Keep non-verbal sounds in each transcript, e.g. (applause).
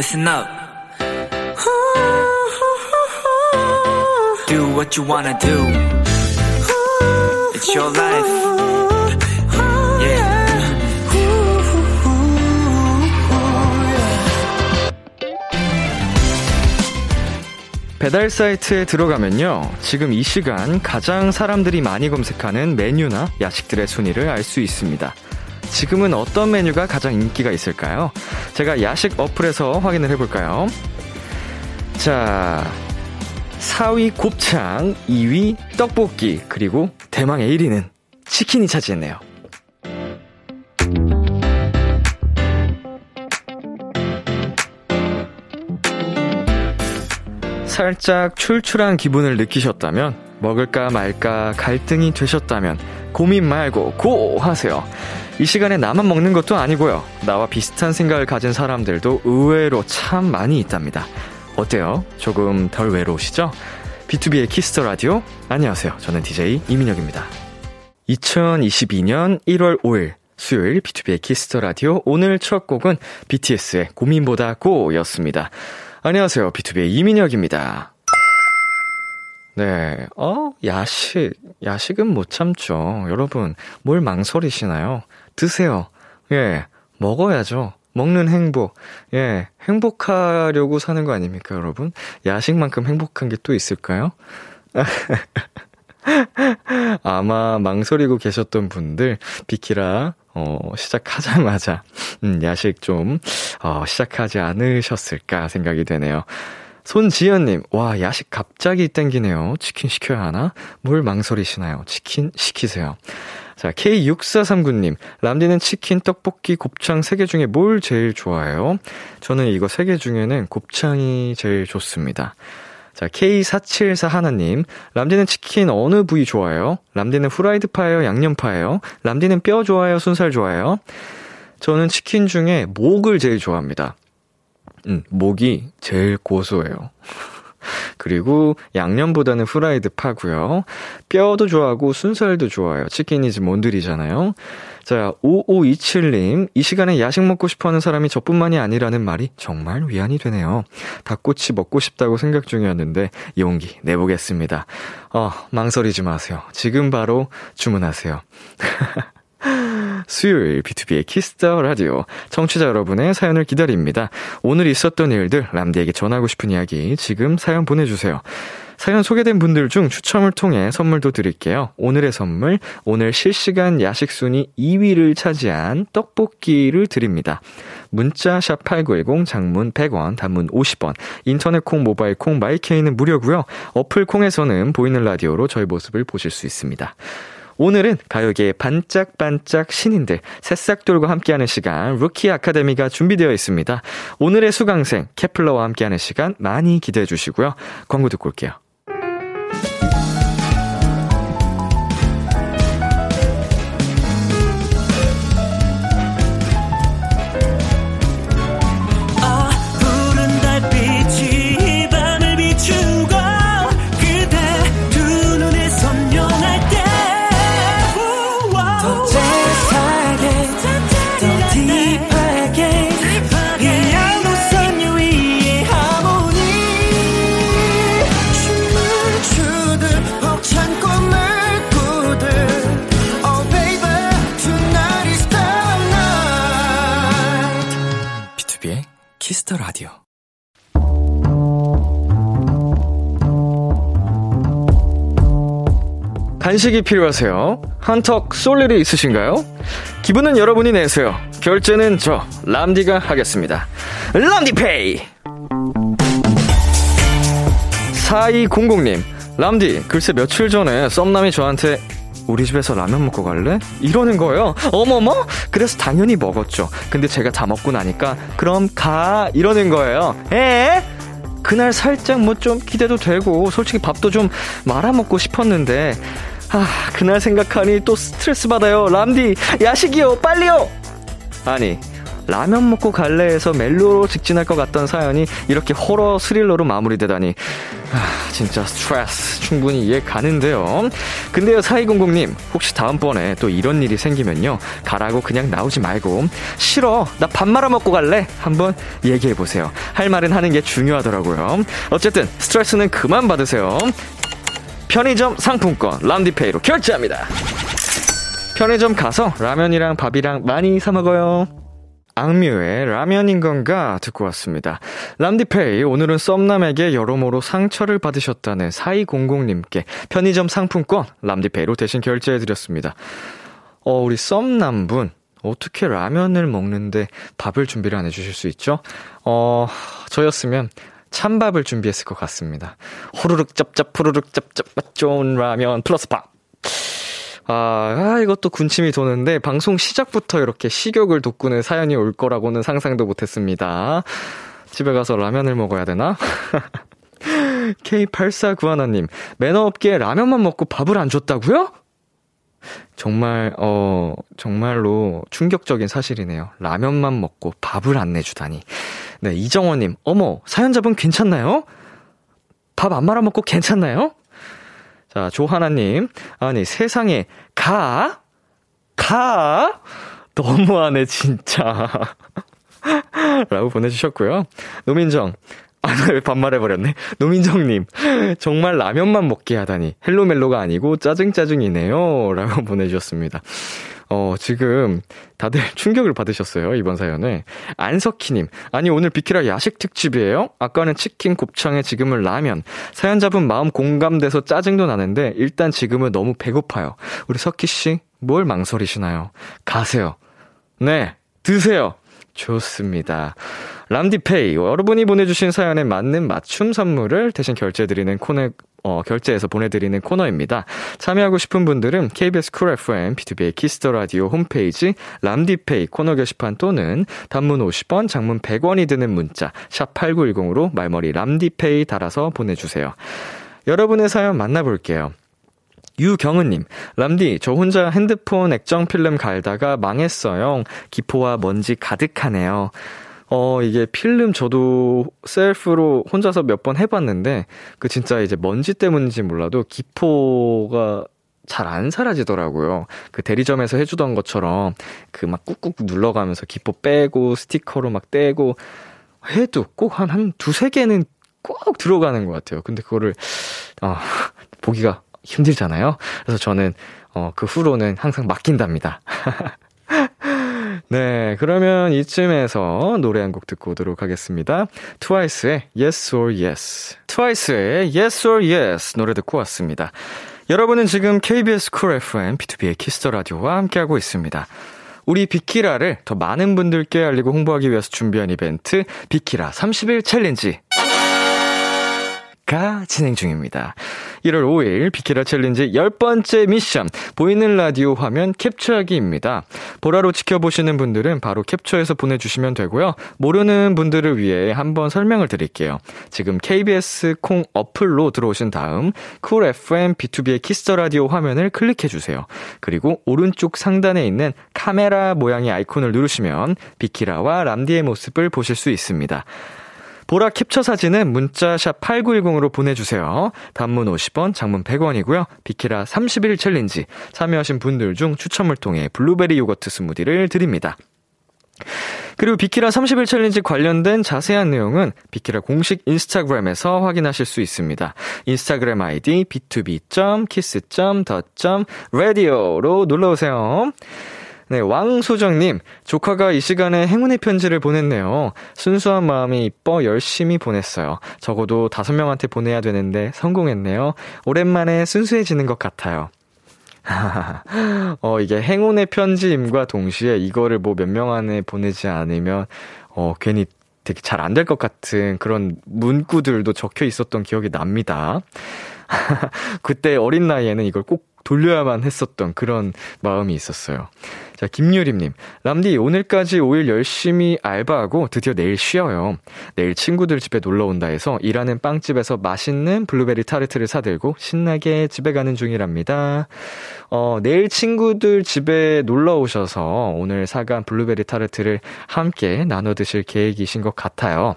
listen up. Do what you wanna do. It's your life. Yeah. 배달 사이트에 들어가면요. 지금 이 시간 가장 사람들이 많이 검색하는 메뉴나 야식들의 순위를 알 수 있습니다. 지금은 어떤 메뉴가 가장 인기가 있을까요? 제가 야식 어플에서 확인을 해볼까요? 자, 4위 곱창, 2위 떡볶이, 그리고 대망의 1위는 치킨이 차지했네요. 살짝 출출한 기분을 느끼셨다면, 먹을까 말까 갈등이 되셨다면, 고민 말고 Go! 하세요. 이 시간에 나만 먹는 것도 아니고요. 나와 비슷한 생각을 가진 사람들도 의외로 참 많이 있답니다. 어때요? 조금 덜 외로우시죠? B2B의 키스터 라디오. 안녕하세요. 저는 DJ 이민혁입니다. 2022년 1월 5일 수요일 B2B의 키스터 라디오. 오늘 첫 곡은 BTS의 고민보다 Go였습니다. 안녕하세요. BTOB의 이민혁입니다. 네, 어, 야식. 야식은 못 참죠. 여러분, 뭘 망설이시나요? 드세요. 예, 먹어야죠. 먹는 행복. 예, 행복하려고 사는 거 아닙니까, 여러분? 야식만큼 행복한 게 또 있을까요? (laughs) 아마 망설이고 계셨던 분들, 비키라, 어, 시작하자마자, 음, 야식 좀, 어, 시작하지 않으셨을까 생각이 되네요. 손지연님, 와, 야식 갑자기 땡기네요. 치킨 시켜야 하나? 뭘 망설이시나요? 치킨 시키세요. 자, K6439님, 람디는 치킨, 떡볶이, 곱창 3개 중에 뭘 제일 좋아해요? 저는 이거 3개 중에는 곱창이 제일 좋습니다. 자, K474 하나님, 람디는 치킨 어느 부위 좋아해요? 람디는 후라이드 파예요? 양념 파예요? 람디는 뼈 좋아해요? 순살 좋아해요? 저는 치킨 중에 목을 제일 좋아합니다. 음, 목이 제일 고소해요. 그리고 양념보다는 후라이드 파고요. 뼈도 좋아하고 순살도 좋아요. 치킨이지 뭔들이잖아요. 자, 5527님. 이 시간에 야식 먹고 싶어 하는 사람이 저뿐만이 아니라는 말이 정말 위안이 되네요. 닭꼬치 먹고 싶다고 생각 중이었는데 용기 내보겠습니다. 어, 망설이지 마세요. 지금 바로 주문하세요. (laughs) 수요일 B2B의 키스터 라디오 청취자 여러분의 사연을 기다립니다. 오늘 있었던 일들 람디에게 전하고 싶은 이야기 지금 사연 보내주세요. 사연 소개된 분들 중 추첨을 통해 선물도 드릴게요. 오늘의 선물, 오늘 실시간 야식 순위 2위를 차지한 떡볶이를 드립니다. 문자 샵8910 장문 100원, 단문 50원, 인터넷 콩, 모바일 콩, my K는 무료고요. 어플 콩에서는 보이는 라디오로 저희 모습을 보실 수 있습니다. 오늘은 가요계의 반짝반짝 신인들, 새싹돌과 함께하는 시간, 루키 아카데미가 준비되어 있습니다. 오늘의 수강생, 케플러와 함께하는 시간 많이 기대해 주시고요. 광고 듣고 올게요. Kiss the Radio. 간식이 필요하세요? 한턱 쏠 일이 있으신가요? 기분은 여러분이 내세요. 결제는 저 람디가 하겠습니다. 람디페이. 4200님, 람디, 글쎄 며칠 전에 썸남이 저한테 우리 집에서 라면 먹고 갈래? 이러는 거예요. 어머머? 그래서 당연히 먹었죠. 근데 제가 다 먹고 나니까 그럼 가 이러는 거예요. 에? 그날 살짝 뭐 좀 기대도 되고 솔직히 밥도 좀 말아 먹고 싶었는데 아 그날 생각하니 또 스트레스 받아요. 람디 야식이요 빨리요. 아니 라면 먹고 갈래에서 멜로로 직진할 것 같던 사연이 이렇게 호러 스릴러로 마무리되다니. 아, 진짜 스트레스 충분히 이해 가는데요. 근데요, 4200님, 혹시 다음번에 또 이런 일이 생기면요. 가라고 그냥 나오지 말고, 싫어, 나 밥 말아 먹고 갈래? 한번 얘기해보세요. 할 말은 하는 게 중요하더라고요. 어쨌든, 스트레스는 그만 받으세요. 편의점 상품권, 람디페이로 결제합니다. 편의점 가서 라면이랑 밥이랑 많이 사먹어요. 악뮤의 라면인 건가 듣고 왔습니다. 람디페이, 오늘은 썸남에게 여러모로 상처를 받으셨다는 4200님께 편의점 상품권 람디페이로 대신 결제해드렸습니다. 어, 우리 썸남분, 어떻게 라면을 먹는데 밥을 준비를 안 해주실 수 있죠? 어, 저였으면 찬밥을 준비했을 것 같습니다. 호루룩 짭짭, 푸르룩 짭짭, 맛 좋은 라면 플러스 밥. 아, 아, 이것도 군침이 도는데 방송 시작부터 이렇게 식욕을 돋구는 사연이 올 거라고는 상상도 못했습니다. 집에 가서 라면을 먹어야 되나? (laughs) K8491님, 매너 없게 라면만 먹고 밥을 안 줬다고요? 정말, 어, 정말로 충격적인 사실이네요. 라면만 먹고 밥을 안 내주다니. 네, 이정원님, 어머, 사연자분 괜찮나요? 밥 안 말아먹고 괜찮나요? 자, 조하나님. 아니, 세상에, 가? 가? 너무하네, 진짜. (laughs) 라고 보내주셨고요. 노민정. 아, 왜 반말해버렸네. 노민정님. 정말 라면만 먹게 하다니. 헬로멜로가 아니고 짜증짜증이네요. 라고 (laughs) 보내주셨습니다. 어, 지금 다들 (laughs) 충격을 받으셨어요, 이번 사연에. 안석희님, 아니, 오늘 비키라 야식 특집이에요? 아까는 치킨, 곱창에 지금은 라면. 사연자분 마음 공감돼서 짜증도 나는데, 일단 지금은 너무 배고파요. 우리 석희씨, 뭘 망설이시나요? 가세요. 네, 드세요. 좋습니다. 람디페이, 여러분이 보내주신 사연에 맞는 맞춤 선물을 대신 결제해드리는 코너, 어, 결제해서 보내드리는 코너입니다. 참여하고 싶은 분들은 KBS 쿨 FM, B2B의 키스터 라디오 홈페이지, 람디페이 코너 게시판 또는 단문 50원, 장문 100원이 드는 문자, 샵 8910으로 말머리 람디페이 달아서 보내주세요. 여러분의 사연 만나볼게요. 유경은님, 람디, 저 혼자 핸드폰 액정 필름 갈다가 망했어요. 기포와 먼지 가득하네요. 어, 이게 필름 저도 셀프로 혼자서 몇 번 해봤는데, 그 진짜 이제 먼지 때문인지 몰라도 기포가 잘 안 사라지더라고요. 그 대리점에서 해주던 것처럼 그 막 꾹꾹 눌러가면서 기포 빼고 스티커로 막 떼고 해도 꼭 한, 한 두세 개는 꼭 들어가는 것 같아요. 근데 그거를, 어, 보기가 힘들잖아요. 그래서 저는, 어, 그 후로는 항상 맡긴답니다. (laughs) 네, 그러면 이쯤에서 노래 한 곡 듣고 오도록 하겠습니다. 트와이스의 Yes or Yes. 트와이스의 Yes or Yes 노래 듣고 왔습니다. 여러분은 지금 KBS 쿨 FM B2B의 키스터 라디오와 함께하고 있습니다. 우리 비키라를 더 많은 분들께 알리고 홍보하기 위해서 준비한 이벤트 비키라 30일 challenge가 진행 중입니다. 1월 5일 비키라 challenge 10번째 미션 보이는 라디오 화면 캡처하기입니다. 보라로 지켜보시는 분들은 바로 캡처해서 보내주시면 되고요. 모르는 분들을 위해 한번 설명을 드릴게요. 지금 KBS 콩 어플로 들어오신 다음 쿨 FM B2B의 키스터 라디오 화면을 클릭해 주세요. 그리고 오른쪽 상단에 있는 카메라 모양의 아이콘을 누르시면 비키라와 람디의 모습을 보실 수 있습니다. 보라 캡처 사진은 문자샵 8910으로 보내주세요. 단문 50원, 장문 100원이고요. 비키라 30일 challenge 참여하신 분들 중 추첨을 통해 블루베리 요거트 스무디를 드립니다. 그리고 비키라 30일 challenge 관련된 자세한 내용은 비키라 공식 인스타그램에서 확인하실 수 있습니다. 인스타그램 아이디 btob.kiss.the.radio로 놀러오세요. 네, 왕소정님, 조카가 이 시간에 행운의 편지를 보냈네요. 순수한 마음이 이뻐 열심히 보냈어요. 적어도 다섯 명한테 보내야 되는데 성공했네요. 오랜만에 순수해지는 것 같아요. (laughs) 어, 이게 행운의 편지임과 동시에 이거를 뭐 몇 명 안에 보내지 않으면, 어, 괜히 되게 잘 안 될 것 같은 그런 문구들도 적혀 있었던 기억이 납니다. (laughs) 그때 어린 나이에는 이걸 꼭 돌려야만 했었던 그런 마음이 있었어요. 자, 김유림님. 람디, 오늘까지 5일 열심히 알바하고 드디어 내일 쉬어요. 내일 친구들 집에 놀러 온다 해서 일하는 빵집에서 맛있는 블루베리 타르트를 사들고 신나게 집에 가는 중이랍니다. 어, 내일 친구들 집에 놀러 오셔서 오늘 사간 블루베리 타르트를 함께 나눠 드실 계획이신 것 같아요.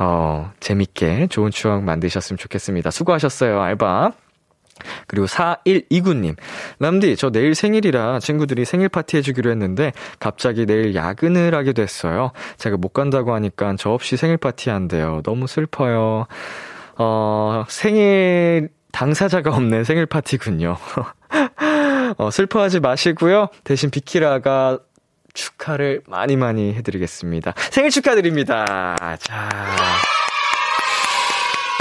어, 재밌게 좋은 추억 만드셨으면 좋겠습니다. 수고하셨어요, 알바. 그리고 4129님. 람디, 저 내일 생일이라 친구들이 생일 파티 해주기로 했는데 갑자기 내일 야근을 하게 됐어요. 제가 못 간다고 하니까 저 없이 생일 파티 한대요. 너무 슬퍼요. 어, 생일 당사자가 없는 생일 파티군요. (laughs) 어, 슬퍼하지 마시고요. 대신 비키라가 축하를 많이 많이 해드리겠습니다. 생일 축하드립니다. 자.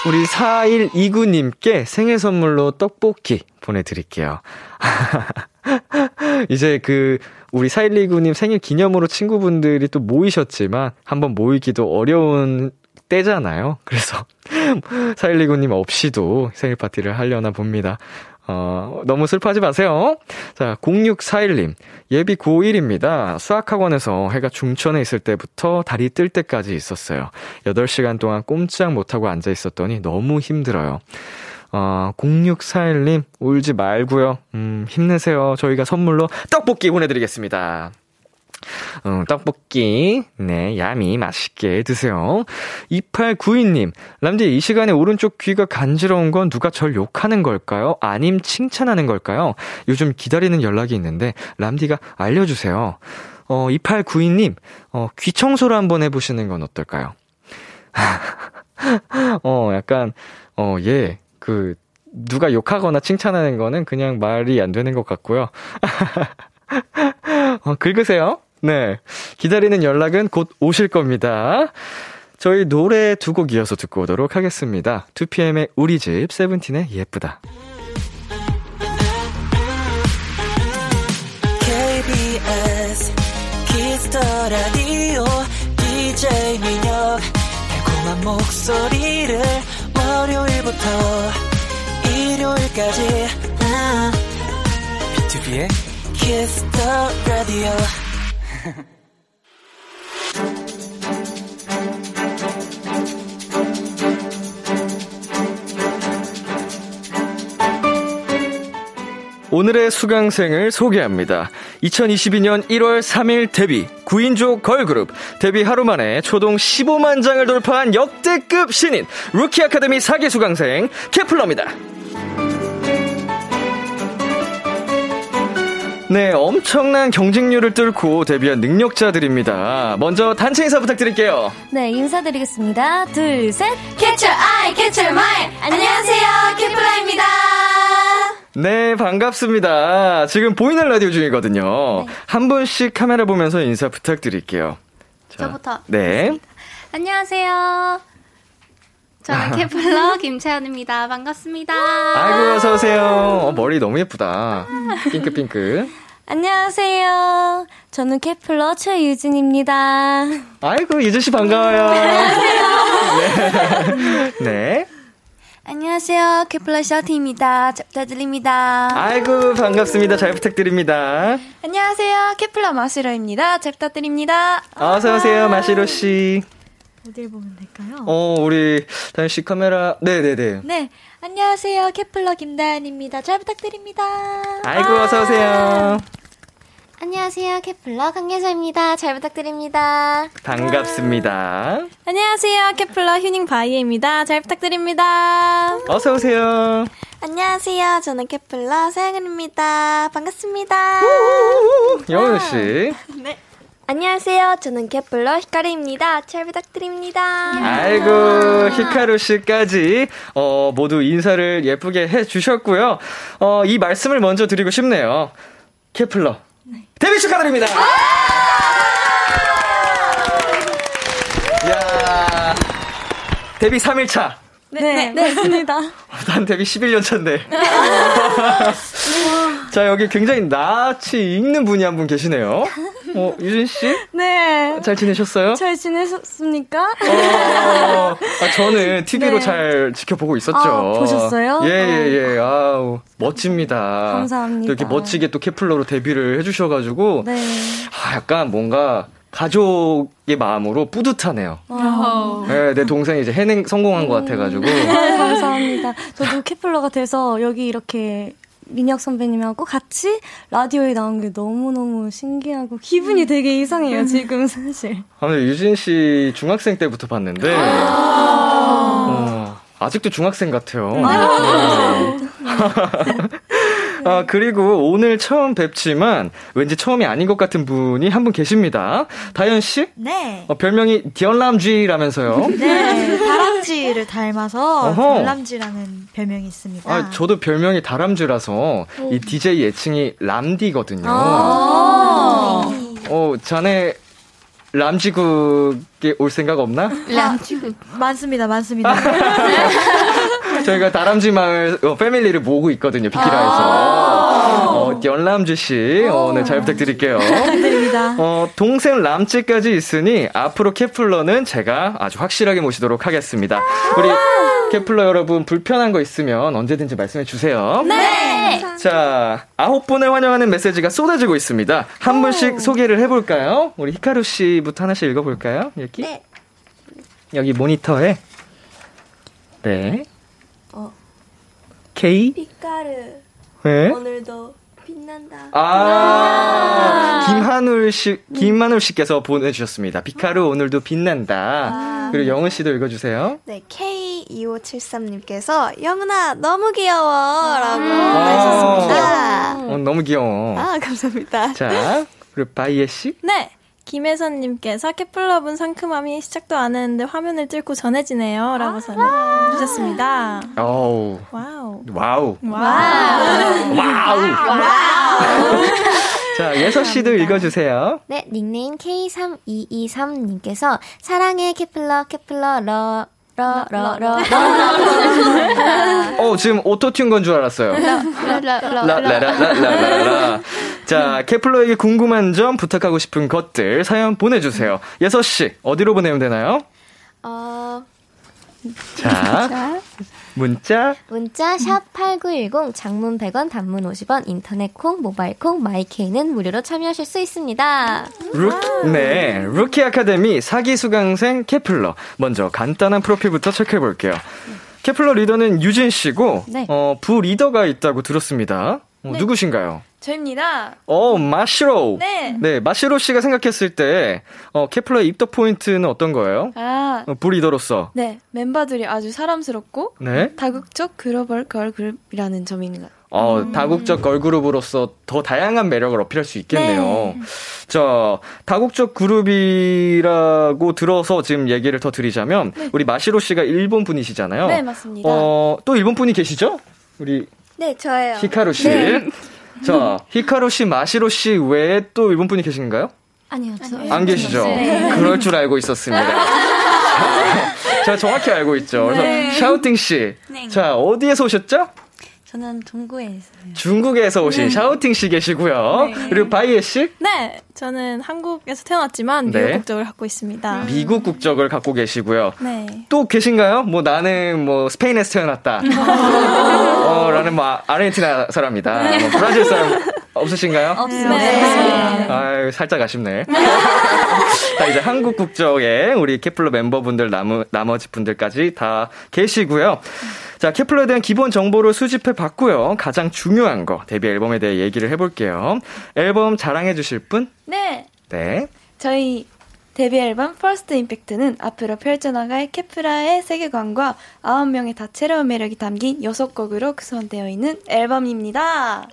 우리 4129님께 생일 선물로 떡볶이 보내드릴게요. (laughs) 이제 그, 우리 4129님 생일 기념으로 친구분들이 또 모이셨지만, 한번 모이기도 어려운 때잖아요. 그래서, (laughs) 4129님 없이도 생일 파티를 하려나 봅니다. 어, 너무 슬퍼하지 마세요. 자, 0641님. 예비 고1입니다. 수학학원에서 해가 중천에 있을 때부터 달이 뜰 때까지 있었어요. 8시간 동안 꼼짝 못하고 앉아 있었더니 너무 힘들어요. 어, 0641님, 울지 말고요. 음, 힘내세요. 저희가 선물로 떡볶이 보내드리겠습니다. 음, 떡볶이, 네, 야미 맛있게 드세요. 2892님, 람디, 이 시간에 오른쪽 귀가 간지러운 건 누가 절 욕하는 걸까요? 아님 칭찬하는 걸까요? 요즘 기다리는 연락이 있는데, 람디가 알려주세요. 어, 2892님, 어, 귀 청소를 한번 해보시는 건 어떨까요? (laughs) 어, 약간, 어, 예, 그, 누가 욕하거나 칭찬하는 거는 그냥 말이 안 되는 것 같고요. (laughs) 어, 긁으세요. 네. 기다리는 연락은 곧 오실 겁니다. 저희 노래 두 곡 이어서 듣고 오도록 하겠습니다. 2PM의 우리 집, 세븐틴의 예쁘다. KBS 키스터 라디오 DJ 민혁 달콤한 목소리를 월요일부터 일요일까지 B2B의 키스터 라디오 (laughs) 오늘의 수강생을 소개합니다. 2022년 1월 3일 데뷔 9인조 걸그룹 데뷔 하루 만에 초동 15만 장을 돌파한 역대급 신인 루키 아카데미 4기 수강생 케플러입니다. 네, 엄청난 경쟁률을 뚫고 데뷔한 능력자들입니다. 먼저 단체 인사 부탁드릴게요. 네, 인사드리겠습니다. 둘, 셋. 캐쳐 아이 캐쳐 마이 안녕하세요 캐플라입니다 네, 반갑습니다. 지금 보이는 라디오 중이거든요. 한 분씩 카메라 보면서 인사 부탁드릴게요. 자, 저부터 네. 안녕하세요 저는 캐플러 김채연입니다 반갑습니다 아이고, 어서 오세요. 어, 머리 너무 예쁘다. 핑크핑크. 안녕하세요. 저는 케플러 최유진입니다. 아이고, 유주씨 반가워요. 네. 네. 안녕하세요 케플러 샤오팅입니다 잘 부탁드립니다 아이고, 반갑습니다. 잘 부탁드립니다. 안녕하세요 케플러 마시로입니다 잘 부탁드립니다 어서오세요, 마시로씨. 어딜 보면 될까요? 어, 우리, 다연 씨 카메라. 네 네 네. 네 안녕하세요 케플러 김다연입니다 잘 부탁드립니다 아이고, 어서 오세요. 안녕하세요 케플러 강예서입니다 잘 부탁드립니다 반갑습니다. 안녕하세요. 케플러 휴닝바히에입니다. 잘 부탁드립니다. 어서 오세요. 안녕하세요 저는 케플러 서영은입니다 반갑습니다 영은씨. 안녕하세요. 저는 케플러 히카루입니다. 잘 부탁드립니다. 아이고, 히카루 씨까지, 어, 모두 인사를 예쁘게 해주셨고요. 어, 이 말씀을 먼저 드리고 싶네요. 케플러. 데뷔 축하드립니다! 야 데뷔 3일차. 네, 네, 맞습니다. 난 데뷔 11년 차인데. (laughs) (laughs) 자, 여기 굉장히 낯이 익는 분이 한 분 계시네요. 어, 유진 씨? 네. 잘 지내셨어요? 잘 지내셨습니까? 어, 아, 저는 TV로 네. 잘 지켜보고 있었죠. 아, 보셨어요? 예, 예, 예. 아우, 멋집니다. 감사합니다. 또 이렇게 멋지게 또 케플러로 데뷔를 해주셔가지고, 네. 아, 약간 뭔가 가족의 마음으로 뿌듯하네요. 네, 내 동생이 이제 해낸, 성공한 것 같아가지고. 아, 감사합니다. 저도 케플러가 돼서 여기 이렇게 민혁 선배님하고 같이 라디오에 나온 게 너무너무 신기하고 기분이 되게 이상해요, 지금 사실. 아, 근데 유진 씨 중학생 때부터 봤는데, 어, 아직도 중학생 같아요. 네. (laughs) 아, 그리고 오늘 처음 뵙지만 왠지 처음이 아닌 것 같은 분이 한 분 계십니다. 다현 씨? 네. 어, 별명이 디언람쥐라면서요? (laughs) 네. 다람쥐를 닮아서 어허. 별람쥐라는 별명이 있습니다. 아, 저도 별명이 다람쥐라서 이 DJ 애칭이 람디거든요. 아. 어, 자네 람쥐국에 올 생각 없나? 람쥐 많습니다, 많습니다. (laughs) 저희가 다람쥐 마을 어, 패밀리를 모으고 있거든요, 비키라에서. 어, 연람쥐 씨, 어, 네, 잘 부탁드릴게요. 부탁드립니다. 어, 동생 람쥐까지 있으니 앞으로 케플러는 제가 아주 확실하게 모시도록 하겠습니다. 우리 케플러 여러분 불편한 거 있으면 언제든지 말씀해 주세요. 네. 자, 아홉 분을 환영하는 메시지가 쏟아지고 있습니다. 한 분씩 소개를 해볼까요? 우리 히카루 씨부터 하나씩 읽어볼까요? 여기. 네. 여기 모니터에. 네. 어. K. 빛가루 네. 오늘도 빛난다. 아, 김한울 씨, 김한울 씨께서 보내주셨습니다. 비카루 오늘도 빛난다. 그리고 영은 씨도 읽어주세요. 네, K2573님께서 영은아 너무 귀여워라고 아. 하셨습니다. 어, 너무 귀여워. 아, 감사합니다. 자, 그리고 바이에 씨. 네. 김혜선님께서 케플러분 상큼함이 시작도 안 했는데 화면을 뚫고 전해지네요. 라고 전해주셨습니다. 어우, wow. wow. wow. wow. 자, 예서 씨도 읽어주세요. 네, 닉네임 K3223님께서 사랑해 케플러 케플러 러. 러, (laughs) 어, 지금 autotune 건 줄 알았어요. 라라라라라라. 자, 케플러에게 궁금한 점, 부탁하고 싶은 것들, 사연 보내주세요. 예서 씨, 어디로 보내면 되나요? 어, 자, 문자, 문자 샵 8910 장문 100원 단문 50원 인터넷 콩 모바일 콩 마이케이는 무료로 참여하실 수 있습니다. 루, 네, 루키 아카데미 사기 수강생 케플러. 먼저 간단한 프로필부터 체크해 볼게요. 케플러 리더는 유진 씨고, 네. 어, 부 리더가 있다고 들었습니다. 어, 누구신가요? 저입니다. 어, 마시로. 네. 네, 마시로 씨가 생각했을 때, 어, 케플러의 입덕 포인트는 어떤 거예요? 아, 어, 부 리더로서. 네. 멤버들이 아주 사람스럽고 네. 다국적 글로벌 걸그룹이라는 같아요. 어, 다국적 걸그룹으로서 더 다양한 매력을 어필할 수 있겠네요. 자, 다국적 그룹이라고 들어서 지금 얘기를 더 드리자면, 우리 마시로 씨가 일본 분이시잖아요. 네, 맞습니다. 어, 또 일본 분이 계시죠? 우리 네, 저예요. 히카루 씨. 자, 히카루 씨, 마시로 씨 외에 또 일본 분이 계신가요? 아니요, 저. 안 계시죠? 그럴 줄 알고 있었습니다. (laughs) 제가 정확히 알고 있죠. 그래서 샤우팅 씨. 자, 어디에서 오셨죠? 저는 동구에 있어요. 중국에서 오신 샤우팅 씨 계시고요. 그리고 바이에 씨 네. 저는 한국에서 태어났지만 네. 미국 국적을 갖고 있습니다. 미국 국적을 갖고 계시고요. 네. 또 계신가요? 뭐 나는 뭐 스페인에서 태어났다. (laughs) 어, 라는 뭐 아르헨티나 사람이다. 뭐 브라질 사람 없으신가요? 없습니다. 아유, 살짝 아쉽네. (laughs) 자, 이제 한국 국적의 우리 케플러 멤버분들 나무, 나머지 분들까지 다 계시고요. 자, 케플러에 대한 기본 정보를 수집해 봤고요. 가장 중요한 거, 데뷔 앨범에 대해 얘기를 해볼게요. 앨범 자랑해 주실 분? 네. 네. 저희 데뷔 앨범 First Impact는 앞으로 펼쳐나갈 케플러의 세계관과 9명의 다채로운 매력이 담긴 6곡으로 구성되어 있는 앨범입니다.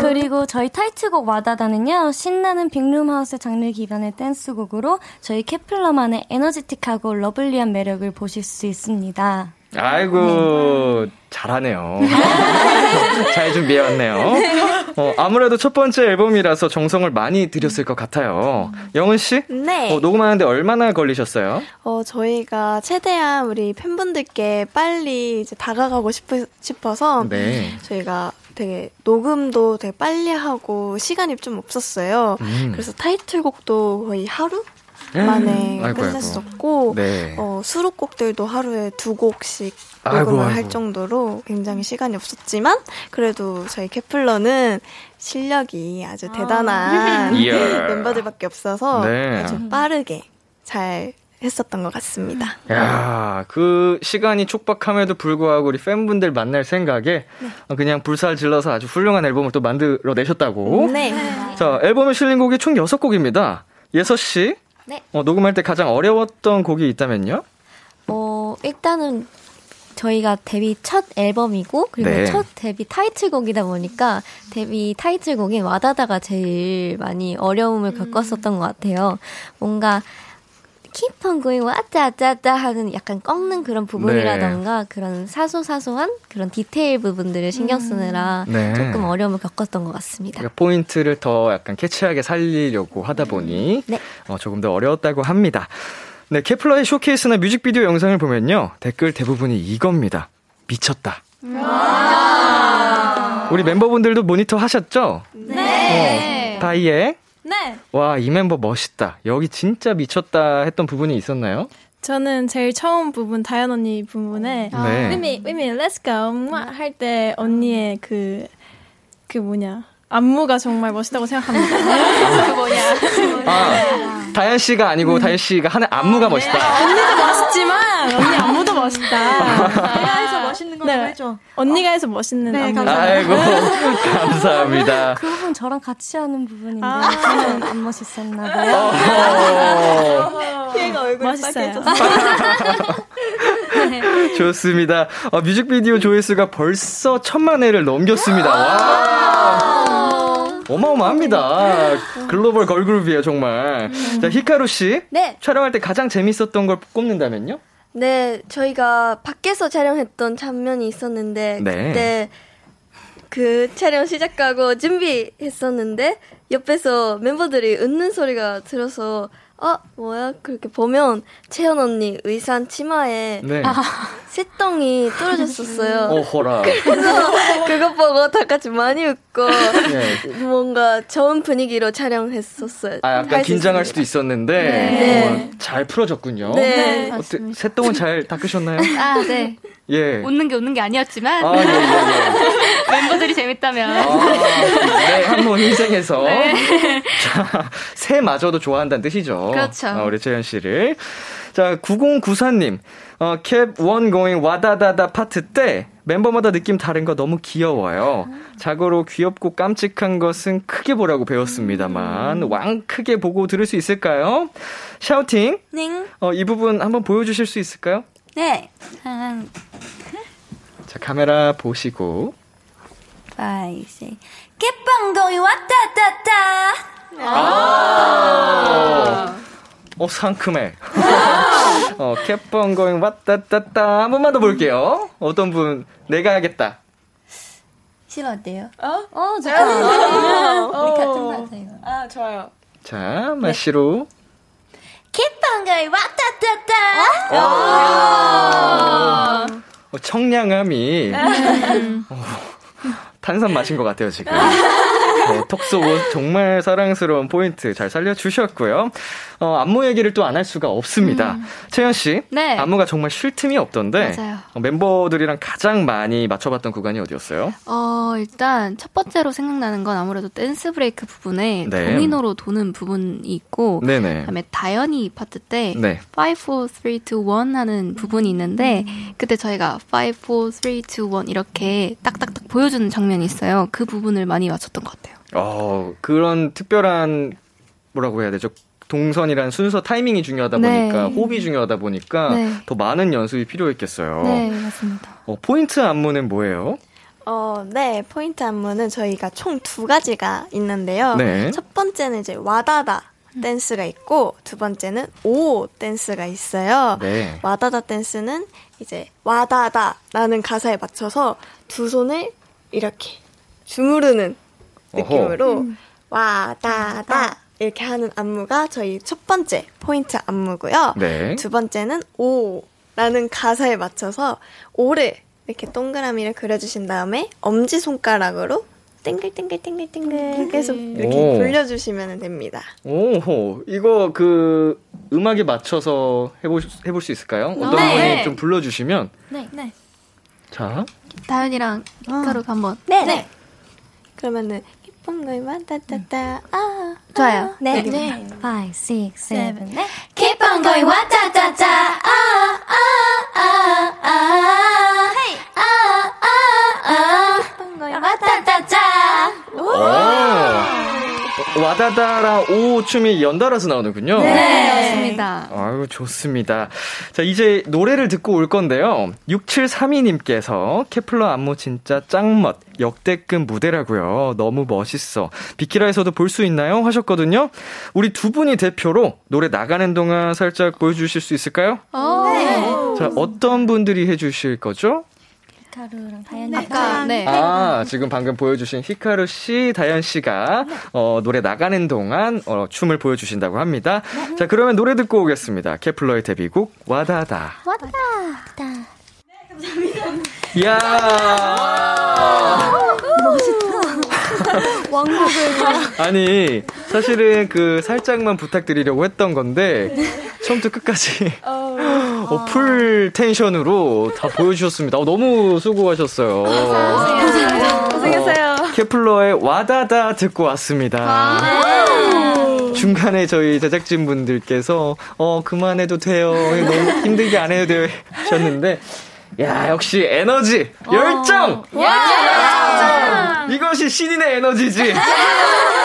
그리고 저희 타이틀곡 와다다는요, 신나는 big room house 장르 기반의 댄스곡으로 저희 케플러만의 energetic하고 lovely한 매력을 보실 수 있습니다. 아이고, 잘하네요. (laughs) 잘 준비해왔네요. 어, 아무래도 첫 번째 앨범이라서 정성을 많이 들였을 것 같아요. 영은 씨? 네. 어, 녹음하는데 얼마나 걸리셨어요? 어, 저희가 최대한 우리 팬분들께 빨리 이제 다가가고 싶, 싶어서 네. 저희가 되게 녹음도 되게 빨리 하고 시간이 좀 없었어요. 음. 그래서 타이틀곡도 거의 하루 만에 음. 아이고, 끝냈었고 네. 어, 수록곡들도 하루에 두 곡씩 아이고, 녹음을 아이고. 할 정도로 굉장히 시간이 없었지만 그래도 저희 케플러는 실력이 아주 대단한 (laughs) 이야. 멤버들밖에 없어서 네. 아주 빠르게 잘 했었던 것 같습니다. 야, 그 시간이 촉박함에도 불구하고 우리 팬분들 만날 생각에 어, 그냥 불살 질러서 아주 훌륭한 앨범을 또 만들어 내셨다고. 네. 자, 앨범에 실린 곡이 총 6곡입니다. 예서 씨. 네. 어, 녹음할 때 가장 어려웠던 곡이 있다면요? 어, 일단은 저희가 데뷔 첫 앨범이고 그리고 네. 첫 데뷔 타이틀곡이다 보니까 데뷔 타이틀곡인 와다다가 제일 많이 어려움을 겪었었던 것 같아요. 뭔가 keep on going 와짜짜짜 하는 약간 꺾는 그런 부분이라던가 그런 사소사소한 그런 디테일 부분들을 신경 쓰느라 네. 조금 어려움을 겪었던 것 같습니다. 그러니까 포인트를 더 약간 캐치하게 살리려고 하다 보니 네. 어, 조금 더 어려웠다고 합니다. 네, 케플러의 쇼케이스나 뮤직비디오 영상을 보면요. 댓글 대부분이 이겁니다. 미쳤다. 우리 멤버분들도 모니터 하셨죠? 네. 어, 다이에 네. 와, 이 멤버 멋있다. 여기 진짜 미쳤다 했던 부분이 있었나요? 저는 제일 처음 부분 다현 언니 부분에 네. 위미 위미 let's go 할때 언니의 그그 뭐냐 안무가 정말 멋있다고 생각합니다. (laughs) 그 뭐냐 아, 다현 씨가 아니고 다현 씨가 하는 안무가 멋있다. 언니도 멋있지만 언니 안무도 멋있다. (laughs) 멋있는 거 네. 해줘. 언니가 해서 멋있는 네, 안무. 아이고, (laughs) 감사합니다. (laughs) 그 부분 저랑 같이 하는 부분인데 아. 저는 안 멋있었나 봐요. 어, (laughs) 피해가 얼굴 멋있어요. 좋습니다. 어, 뮤직비디오 조회수가 벌써 천만 회를 넘겼습니다. 와. 어마어마합니다. 글로벌 걸그룹이에요, 정말. 자, 히카루 씨. 네. 촬영할 때 가장 재밌었던 걸 꼽는다면요? 네, 저희가 밖에서 촬영했던 장면이 있었는데 네. 그때 그 촬영 시작하고 준비했었는데 옆에서 멤버들이 웃는 소리가 들어서 아 뭐야 그렇게 보면 채연 언니 의상 치마에 네. 새똥이 떨어졌었어요. 어허라. 그래서 그거 보고 다 같이 많이 웃고 네. 뭔가 좋은 분위기로 촬영했었어요. 아, 약간 긴장할. 수도 있었는데. 네. 어, 잘 풀어졌군요. 네. 어때, 새똥은 잘 닦으셨나요? 아, 네. 예. 웃는 게 웃는 게 아니었지만 아, 예, 예, 예. 멤버들이 재밌다면 아, 네, 한번 인생에서. 네. 자, 새마저도 좋아한다는 뜻이죠. 그렇죠. 어, 우리 재현 씨를. 자, 9094님. 어, 캡원 going 와다다다 파트 때 멤버마다 느낌 다른 거 너무 귀여워요. 자고로 귀엽고 깜찍한 것은 크게 보라고 배웠습니다만, 왕 크게 보고 들을 수 있을까요? 샤우팅. 어, 이 부분 한번 보여주실 수 있을까요? 네. 한, 자, 카메라 보시고. five, six. 깨빵거이 왔다, 따, 따. 아. 어, 상큼해. (laughs) 어, 캡번 going 왔다 따따. 한 번만 더 볼게요. 어떤 분, 내가 하겠다. 싫어, 어때요? 어? 어, 네. 좋다. 우리 같은 거 하세요. 아 좋아요. 자, 마시로. 깨 빵거이 왔다, 따, 따. 어, 청량함이. 어, 탄산 마신 것 같아요, 지금. (laughs) 어, 톡 쏘고 정말 사랑스러운 포인트 잘 살려주셨고요. 어, 안무 얘기를 또 안 할 수가 없습니다. 채연 씨. 네. 안무가 정말 쉴 틈이 없던데. 맞아요. 어, 멤버들이랑 가장 많이 맞춰봤던 구간이 어디였어요? 어, 일단 첫 번째로 생각나는 건 아무래도 dance break 부분에 네. 도미노로 도는 부분이 있고 네네. 그다음에 다연이 파트 때 네. 5, 4, 3, 2, 1 하는 부분이 있는데 그때 저희가 5, 4, 3, 2, 1 이렇게 딱딱딱 보여주는 장면이 있어요. 그 부분을 많이 맞췄던 것 같아요. 어, 그런 특별한, 뭐라고 해야 되죠? 동선이란 순서 타이밍이 중요하다 네. 보니까, 호흡이 중요하다 보니까, 네. 더 많은 연습이 필요했겠어요. 네, 맞습니다. 어, 포인트 안무는 뭐예요? 어, 네. 포인트 안무는 저희가 총 두 가지가 있는데요. 네. 첫 번째는 이제 와다다 댄스가 있고 두 번째는 오 댄스가 있어요. 네. 와다다 댄스는 이제 와다다라는 가사에 맞춰서 두 손을 이렇게 주무르는 느낌으로 와다다 이렇게 하는 안무가 저희 첫 번째 포인트 안무고요. 네. 두 번째는 오 라는 가사에 맞춰서 오를 이렇게 동그라미를 그려주신 다음에 엄지 손가락으로 땡글땡글땡글땡글 계속 이렇게 오. 돌려주시면 됩니다. 오호, 이거 그 음악에 맞춰서 해보, 해볼 수 있을까요? 어떤 네. 분이 좀 불러주시면. 네. 네. 자, 다현이랑 히카루가 한번. 네. 네. 그러면은 거만 따따따 아 좋아요. 네. 여기. 네. 5, 6, 7, 8. Keep on going, 와따따따. 아, 아, 아, 아. 헤이. 아, 아, 아. Keep on going, 와따따따. 오. 와다다랑 오 춤이 연달아서 나오는군요. 네, 맞습니다. 아유, 좋습니다. 자, 이제 노래를 듣고 올 건데요. 6732님께서 케플러 안무 진짜 짱멋, 역대급 무대라고요. 너무 멋있어. 비키라에서도 볼 수 있나요? 하셨거든요. 우리 두 분이 대표로 노래 나가는 동안 살짝 보여주실 수 있을까요? 자, 어떤 분들이 해주실 거죠? 가루랑 다현이. 아까, 네. 아, 지금 방금 보여주신 히카루 씨, 다현 씨가 어, 노래 나가는 동안 어, 춤을 보여주신다고 합니다. 자, 그러면 노래 듣고 오겠습니다. 케플러의 데뷔곡 와다다. 왔다. 이야. (laughs) 왕국을. 아니, 사실은 그 살짝만 부탁드리려고 했던 건데 처음부터 끝까지 어, 풀 텐션으로 다 보여주셨습니다. 어, 너무 수고하셨어요. 고생했어요. 케플러의 와다다 듣고 왔습니다. 중간에 저희 제작진분들께서 어 그만해도 돼요. 너무 힘들게 안 해도 돼요 하셨는데 야 역시 에너지 열정 이것이 신인의 에너지지. (laughs)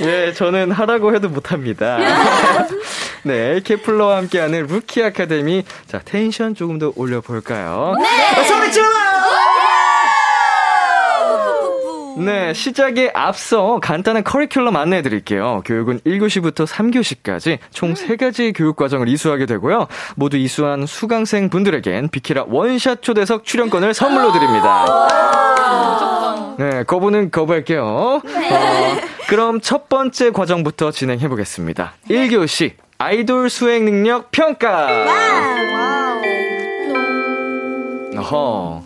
예, 저는 하라고 해도 못합니다. (laughs) 네, 케플러와 함께하는 루키 아카데미. 자, 텐션 조금 더 올려볼까요? 네! 소리 질러! 네, 시작에 앞서 간단한 커리큘럼 안내해 드릴게요. 교육은 1교시부터 3교시까지 총 3가지 교육 과정을 이수하게 되고요. 모두 이수한 수강생 분들에겐 비키라 원샷 초대석 출연권을 선물로 드립니다. 네, 거부는 거부할게요. 어, 그럼 첫 번째 과정부터 진행해 보겠습니다. 1교시 아이돌 수행 능력 평가. 어허.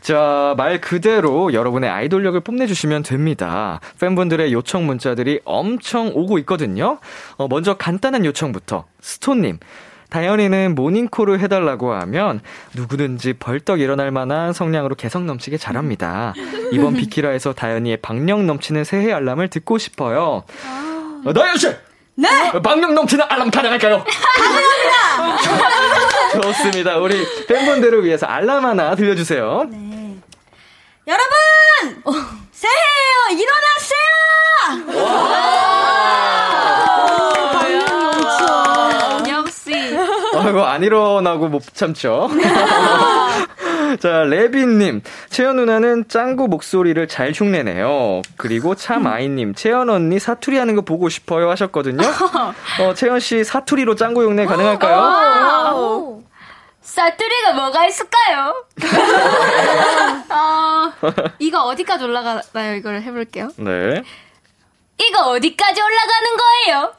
자, 말 그대로 여러분의 아이돌력을 뽐내주시면 됩니다. 팬분들의 요청 문자들이 엄청 오고 있거든요. 어, 먼저 간단한 요청부터. 스톤님. 다현이는 모닝콜을 해달라고 하면 누구든지 벌떡 일어날 만한 성량으로 개성 넘치게 잘합니다. 이번 (laughs) 비키라에서 다현이의 박력 넘치는 새해 알람을 듣고 싶어요. 어, 다현 씨! 네! 박력 넘치는 알람 가능할까요? 가능합니다! (laughs) 좋습니다. 우리 팬분들을 위해서 알람 하나 들려주세요. 여러분! 새해예요! 일어나세요! 역시. 아이고, 안 일어나고 못 참죠. (laughs) 자, 레빈님. 채연 누나는 짱구 목소리를 잘 흉내내요. 그리고 참아이님. 채연 언니 사투리 하는 거 보고 싶어요 하셨거든요. (laughs) 어, 채연 씨 사투리로 짱구 흉내 가능할까요? 사투리가 뭐가 있을까요? (laughs) 어, 이거 어디까지 올라가나요? 이걸 해볼게요. 네. 이거 어디까지 올라가는 거예요?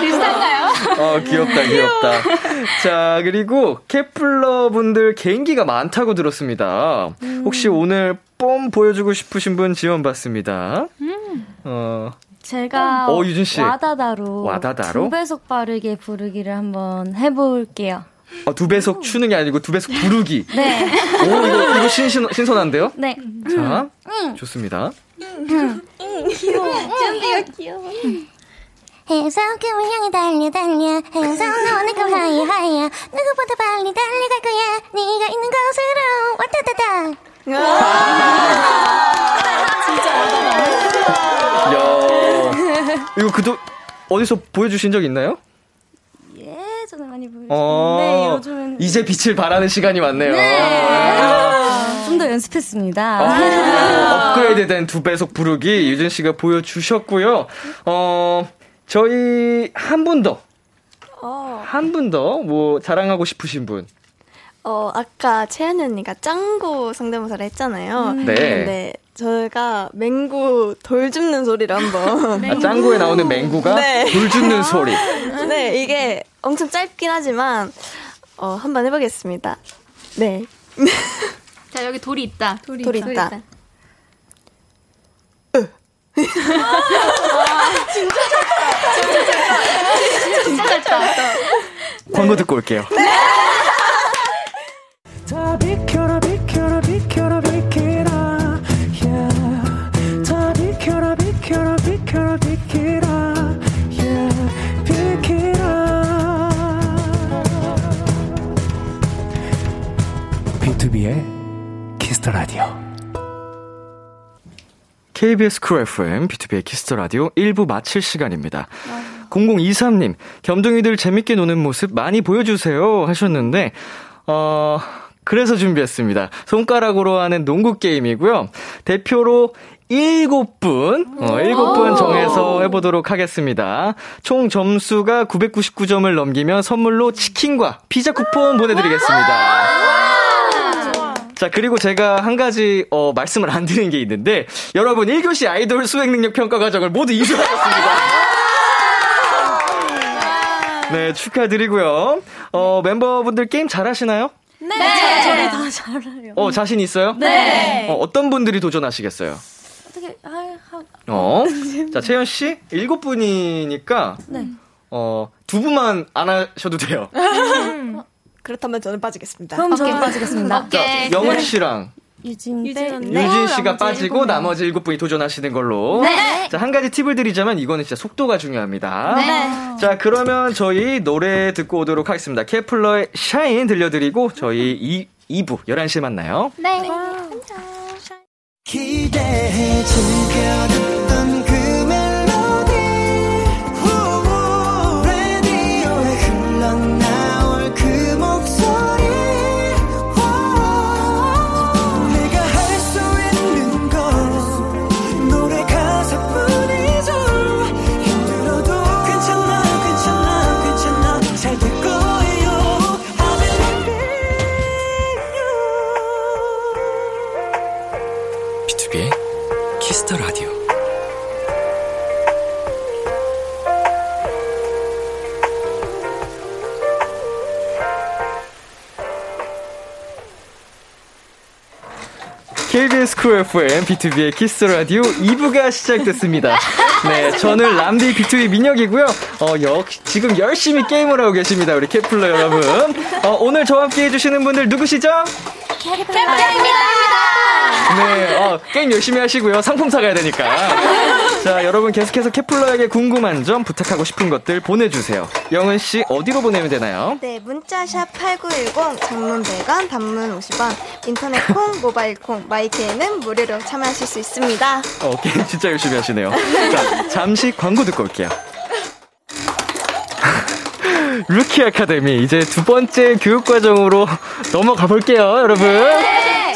비슷한가요? 어, 귀엽다, 귀엽다. 자, 그리고 케플러 분들 개인기가 많다고 들었습니다. 혹시 오늘 뽐 보여주고 싶으신 분 지원 받습니다. 어, 제가 어, 유진 씨. 와다다로, 와다다로? 두 배속 빠르게 부르기를 한번 해볼게요. 어, 두 배속 추는 게 아니고 두 배속 부르기. 네. 오, 이거, 이거 신신, 신선한데요? 네. 자, 좋습니다. 준비가 귀여워. 해서 꿈을 향해 달려 달려. 해서 너와 내꿈 하야 하야. 누구보다 빨리 달려갈 거야. 네가 있는 곳으로 왔다다다. 야. 이거 그도 어디서 보여주신 적 있나요? 예전에 많이 보여줬는데 어, 요즘은 이제 빛을 발하는 시간이 왔네요. 좀더 연습했습니다. 어, 업그레이드된 두 배속 부르기 유진 씨가 보여주셨고요. 어, 저희 한 분 더. 한 분 더, 뭐, 자랑하고 싶으신 분. 어, 아까 채연 언니가 짱구 성대모사를 했잖아요. 네. 근데 저희가 맹구 돌 줍는 소리를 한번. 아, 짱구에 나오는 맹구가 네. 불 줍는 소리. 네, 이게 엄청 짧긴 하지만 어, 한번 해보겠습니다. 네. (laughs) 자, 여기 돌이 있다. 돌이, 돌이 있다. 있다. 진짜 잘다. 진짜 잘다. 광고 듣고 올게요. 네. 다 비켜라 비켜라 비켜라 비켜라 yeah. 다 비켜라 비켜라 비켜라 비켜라 yeah. 비켜라 비투비의 키스 더 라디오 KBS 쿨 FM, 비투비의 키스 더 라디오 1부 마칠 시간입니다. 0023님, 겸둥이들 재밌게 노는 모습 많이 보여주세요 하셨는데, 어, 그래서 준비했습니다. 손가락으로 하는 농구 게임이고요. 대표로 7분, 어, 7분 정해서 해보도록 하겠습니다. 총 점수가 999점을 넘기면 선물로 치킨과 피자 쿠폰 보내드리겠습니다. 자, 그리고 제가 한 가지, 어, 말씀을 안 드린 게 있는데, 여러분, 1교시 아이돌 수행 능력 평가 과정을 모두 이수하셨습니다. 네, 축하드리고요. 어, 멤버분들 게임 잘하시나요? 네. 네. 저희 다 잘해요. 어, 자신 있어요? 네. 어, 어떤 분들이 도전하시겠어요? 어떻게, 아, 하, 어. (laughs) 자, 채연 씨, 일곱 분이니까, 네. 어, 두 분만 안 하셔도 돼요. 그렇다면 저는 빠지겠습니다. 그럼 저는 빠지겠습니다. 자, 영은 씨랑 유진, 유진, 네. 유진 씨가 빠지고 나머지 일곱 분이 도전하시는 걸로. 네. 자, 한 가지 팁을 드리자면 이거는 진짜 속도가 중요합니다. 네. 자, 그러면 저희 노래 듣고 오도록 하겠습니다. 케플러의 샤인 들려드리고 저희 2, 2부 11시에 만나요. 네. 기대해 즐겨듣던 그 FM, 비투비의 키스 더 라디오 2부가 시작됐습니다. 네, 저는 람디 B2B 민혁이고요. 어, 역, 지금 열심히 게임을 하고 계십니다. 우리 케플러 여러분. 어, 오늘 저와 함께 해주시는 분들 누구시죠? 네, 어, 게임 열심히 하시고요. 상품 타가야 되니까. 자, 여러분 계속해서 케플러에게 궁금한 점, 부탁하고 싶은 것들 보내주세요. 영은 씨, 어디로 보내면 되나요? 네, 문자샵 8910, 장문 100원, 단문 50원, 인터넷 콩, 모바일 콩, 마이케이는 무료로 참여하실 수 있습니다. 어, 게임 진짜 열심히 하시네요. 자, 잠시 광고 듣고 올게요. (laughs) 루키 아카데미 이제 두 번째 교육 과정으로 넘어가 볼게요, 여러분.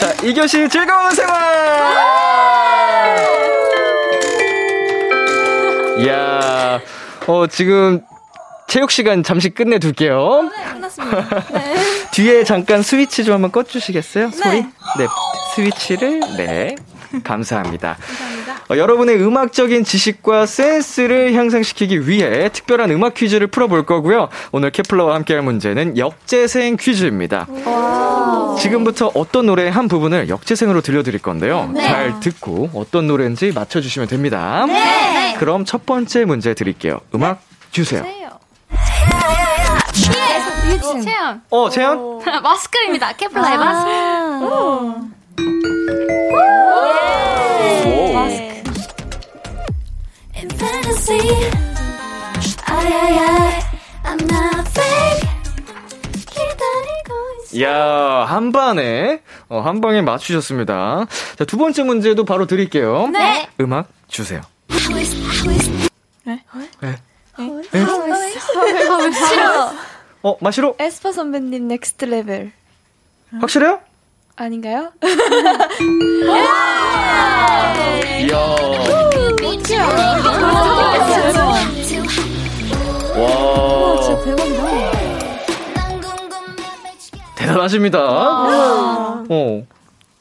자, 이교시 즐거운 생활. 이야, 어 지금 체육 시간 잠시 끝내 둘게요. 끝났습니다. (laughs) 뒤에 잠깐 스위치 좀 한번 꺼주시겠어요? 소리? 네, 스위치를 네. (laughs) 감사합니다. 어, 여러분의 음악적인 지식과 센스를 향상시키기 위해 특별한 음악 퀴즈를 풀어볼 거고요. 오늘 케플러와 함께할 문제는 역재생 퀴즈입니다. 지금부터 어떤 노래의 한 부분을 역재생으로 들려드릴 건데요. 네. 잘 듣고 어떤 노래인지 맞춰주시면 됩니다. 네. 그럼 첫 번째 문제 드릴게요. 음악 주세요. 어, 채연. 어? (laughs) 마스크입니다. 케플라의 마스크. I'm not fake. 야, 한 방에, 어, 한 방에 맞추셨습니다. 자, 두 번째 문제도 바로 드릴게요. 네. 음악 주세요. 네. 시로. 어, 마시로? 에스파 선배님 Next Level. 확실해요? 아닌가요? (laughs) 이야. 대단하십니다. 어.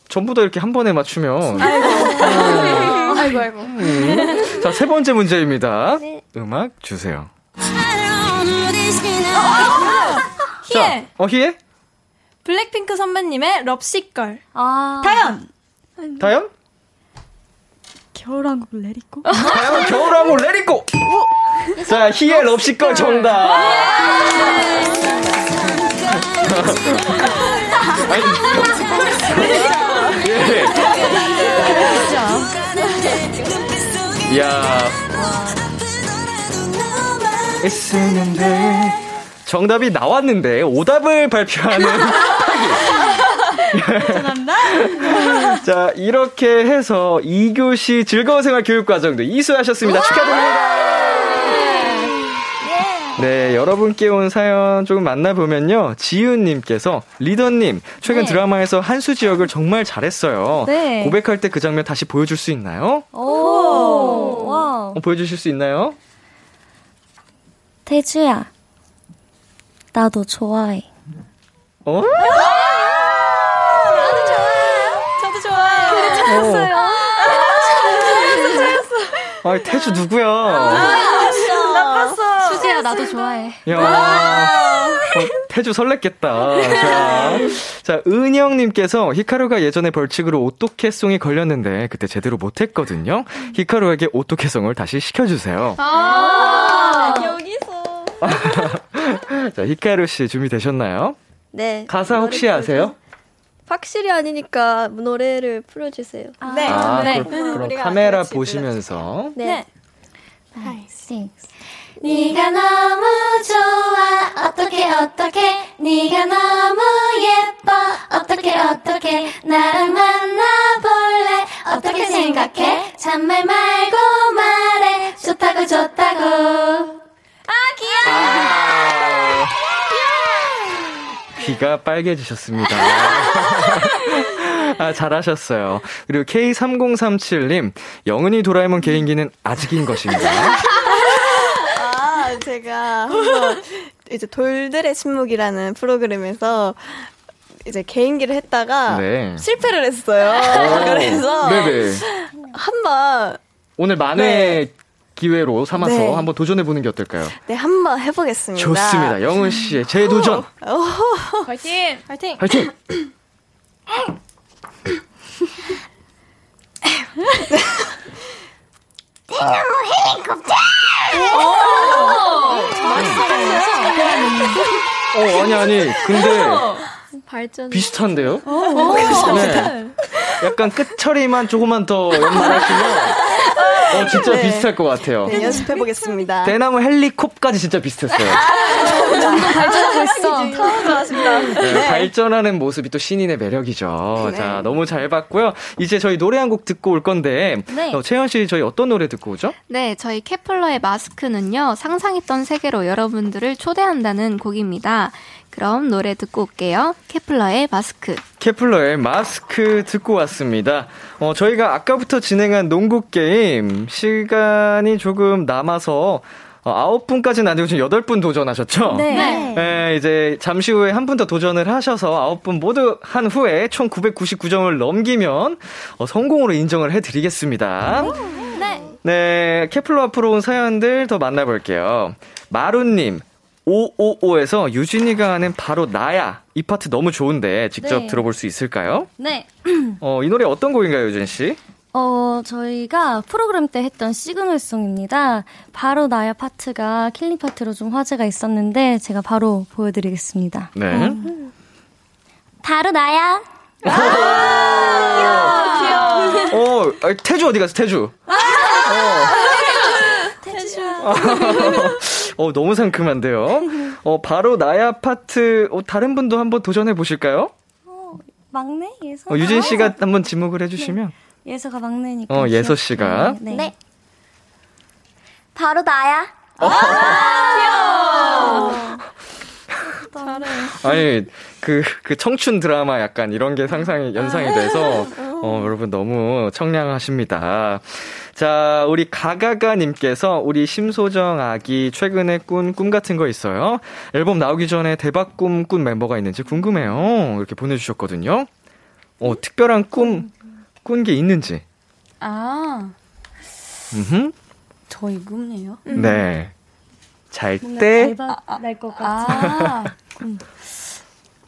전부 다 이렇게 한 번에 맞추면. 아이고 아이고. 음. 자, 세 번째 문제입니다. 음악 주세요. 희애. 어, 희애? 블랙핑크 선배님의 럽시걸. 아. 다현. 다현? 겨울왕국 레리코? 다현 겨울왕국 레리코! 자, 희애 럽시걸 정답. 예. 이야. 정답이 나왔는데 오답을 발표하는 (laughs) (laughs) 자 이렇게 해서 2교시 즐거운 생활 교육 과정도 이수하셨습니다 축하드립니다 네, 여러분께 온 사연 조금 만나보면요. 지윤님께서, 리더님, 최근 네. 드라마에서 한수 지역을 정말 잘했어요. 네. 고백할 때 그 장면 다시 보여줄 수 있나요? 오. 어, 보여주실 수 있나요? 태주야, 나도 좋아해. 어? 저도 좋아요. 어. 아, 태주 누구야? 나도 좋아해. 야, 어, 태주 설렜겠다. 자, 자, 은영님께서 히카루가 예전에 벌칙으로 오토캐송이 걸렸는데 그때 제대로 못했거든요. 히카루에게 오토캐송을 다시 시켜주세요. 아, 여기서. (laughs) 자, 히카루 씨 준비되셨나요? 네. 가사 혹시 아세요? 확실히 아니니까 노래를 풀어주세요. 네. 아, 네. 그럼, 카메라 보시면서. 네. 네 가 너무 좋아. 어떻게 어떻게? 네가 너무 예뻐. 어떻게 어떻게? 나랑 만나볼래? 어떻게 생각해? 잔말 말고 말해. 좋다고 좋다고. 아 귀여워. 귀가 빨개지셨습니다. (laughs) 아, 잘하셨어요. 그리고 K3037님, 영은이 도라에몽 개인기는 아직인 것입니다. 아, 제가 (laughs) 한번 이제 돌들의 침묵이라는 프로그램에서 이제 개인기를 했다가 네. 실패를 했어요. 오, 그래서 네네. 한번 오늘 만회 기회로 삼아서 네. 한번 도전해 보는 게 어떨까요? 네, 한번 해보겠습니다. 좋습니다. 영은 씨의 재도전. 오, 파이팅! 파이팅! 화이팅! (laughs) 어, 아니, 아니. 근데 발전. 비슷한데요? 네. 약간 끝처리만 조금만 더 연말하시면 어, 진짜 네. 비슷할 것 같아요. 네, 연습해 보겠습니다. 대나무 헬리콥까지 진짜 비슷했어요. 발전하고 있어. 네, 발전하는 모습이 또 신인의 매력이죠. 네. 자, 너무 잘 봤고요. 이제 저희 노래 한 곡 듣고 올 건데, 네. 어, 채연 씨 저희 어떤 노래 듣고 오죠? 네, 저희 케플러의 마스크는요, 상상했던 세계로 여러분들을 초대한다는 곡입니다. 그럼 노래 듣고 올게요. 케플러의 마스크. 케플러의 마스크 듣고 왔습니다. 어, 저희가 아까부터 진행한 농구 게임 시간이 조금 남아서 어, 9분까지는 아니고 지금 8분 도전하셨죠? 네. 네, 이제 잠시 후에 한 분 더 도전을 하셔서 9분 모두 한 후에 총 999점을 넘기면 어, 성공으로 인정을 해드리겠습니다. 네. 네, 케플러 앞으로 온 사연들 더 만나볼게요. 마루님, 오오오에서 유진이가 하는 바로 나야. 이 파트 너무 좋은데 직접 네. 들어볼 수 있을까요? 네. (clears throat) 어, 이 노래 어떤 곡인가요, 유진 씨? 어, 저희가 프로그램 때 했던 시그널송입니다. 바로 나야 파트가 killing 파트로 좀 화제가 있었는데 제가 바로 보여드리겠습니다. 네. 바로 나야 어, 아, 태주 어디 갔어, 태주? 어. 어, 너무 상큼한데요? 어, 바로 나야 파트, 어, 다른 분도 한번 도전해 보실까요? 막내 예서? 어, 유진 씨가 한번 지목을 해주시면. 예서가 막내니까. 어, 예서 씨가. 네. 네 바로 나야 아 니, 그, 그 청춘 드라마 약간 이런 게 상상이, 연상이 돼서, 어, 여러분 너무 청량하십니다. 자, 우리 가가가님께서 우리 심소정 아기 최근에 꾼 꿈 같은 거 있어요? 앨범 나오기 전에 대박 꿈 꾼 멤버가 있는지 궁금해요. 이렇게 보내주셨거든요. 어, 특별한 꿈, 꾼 게 있는지. 아, 음흠. 저희 꿈이에요? 네. 잘 때, 날것 같아. 아,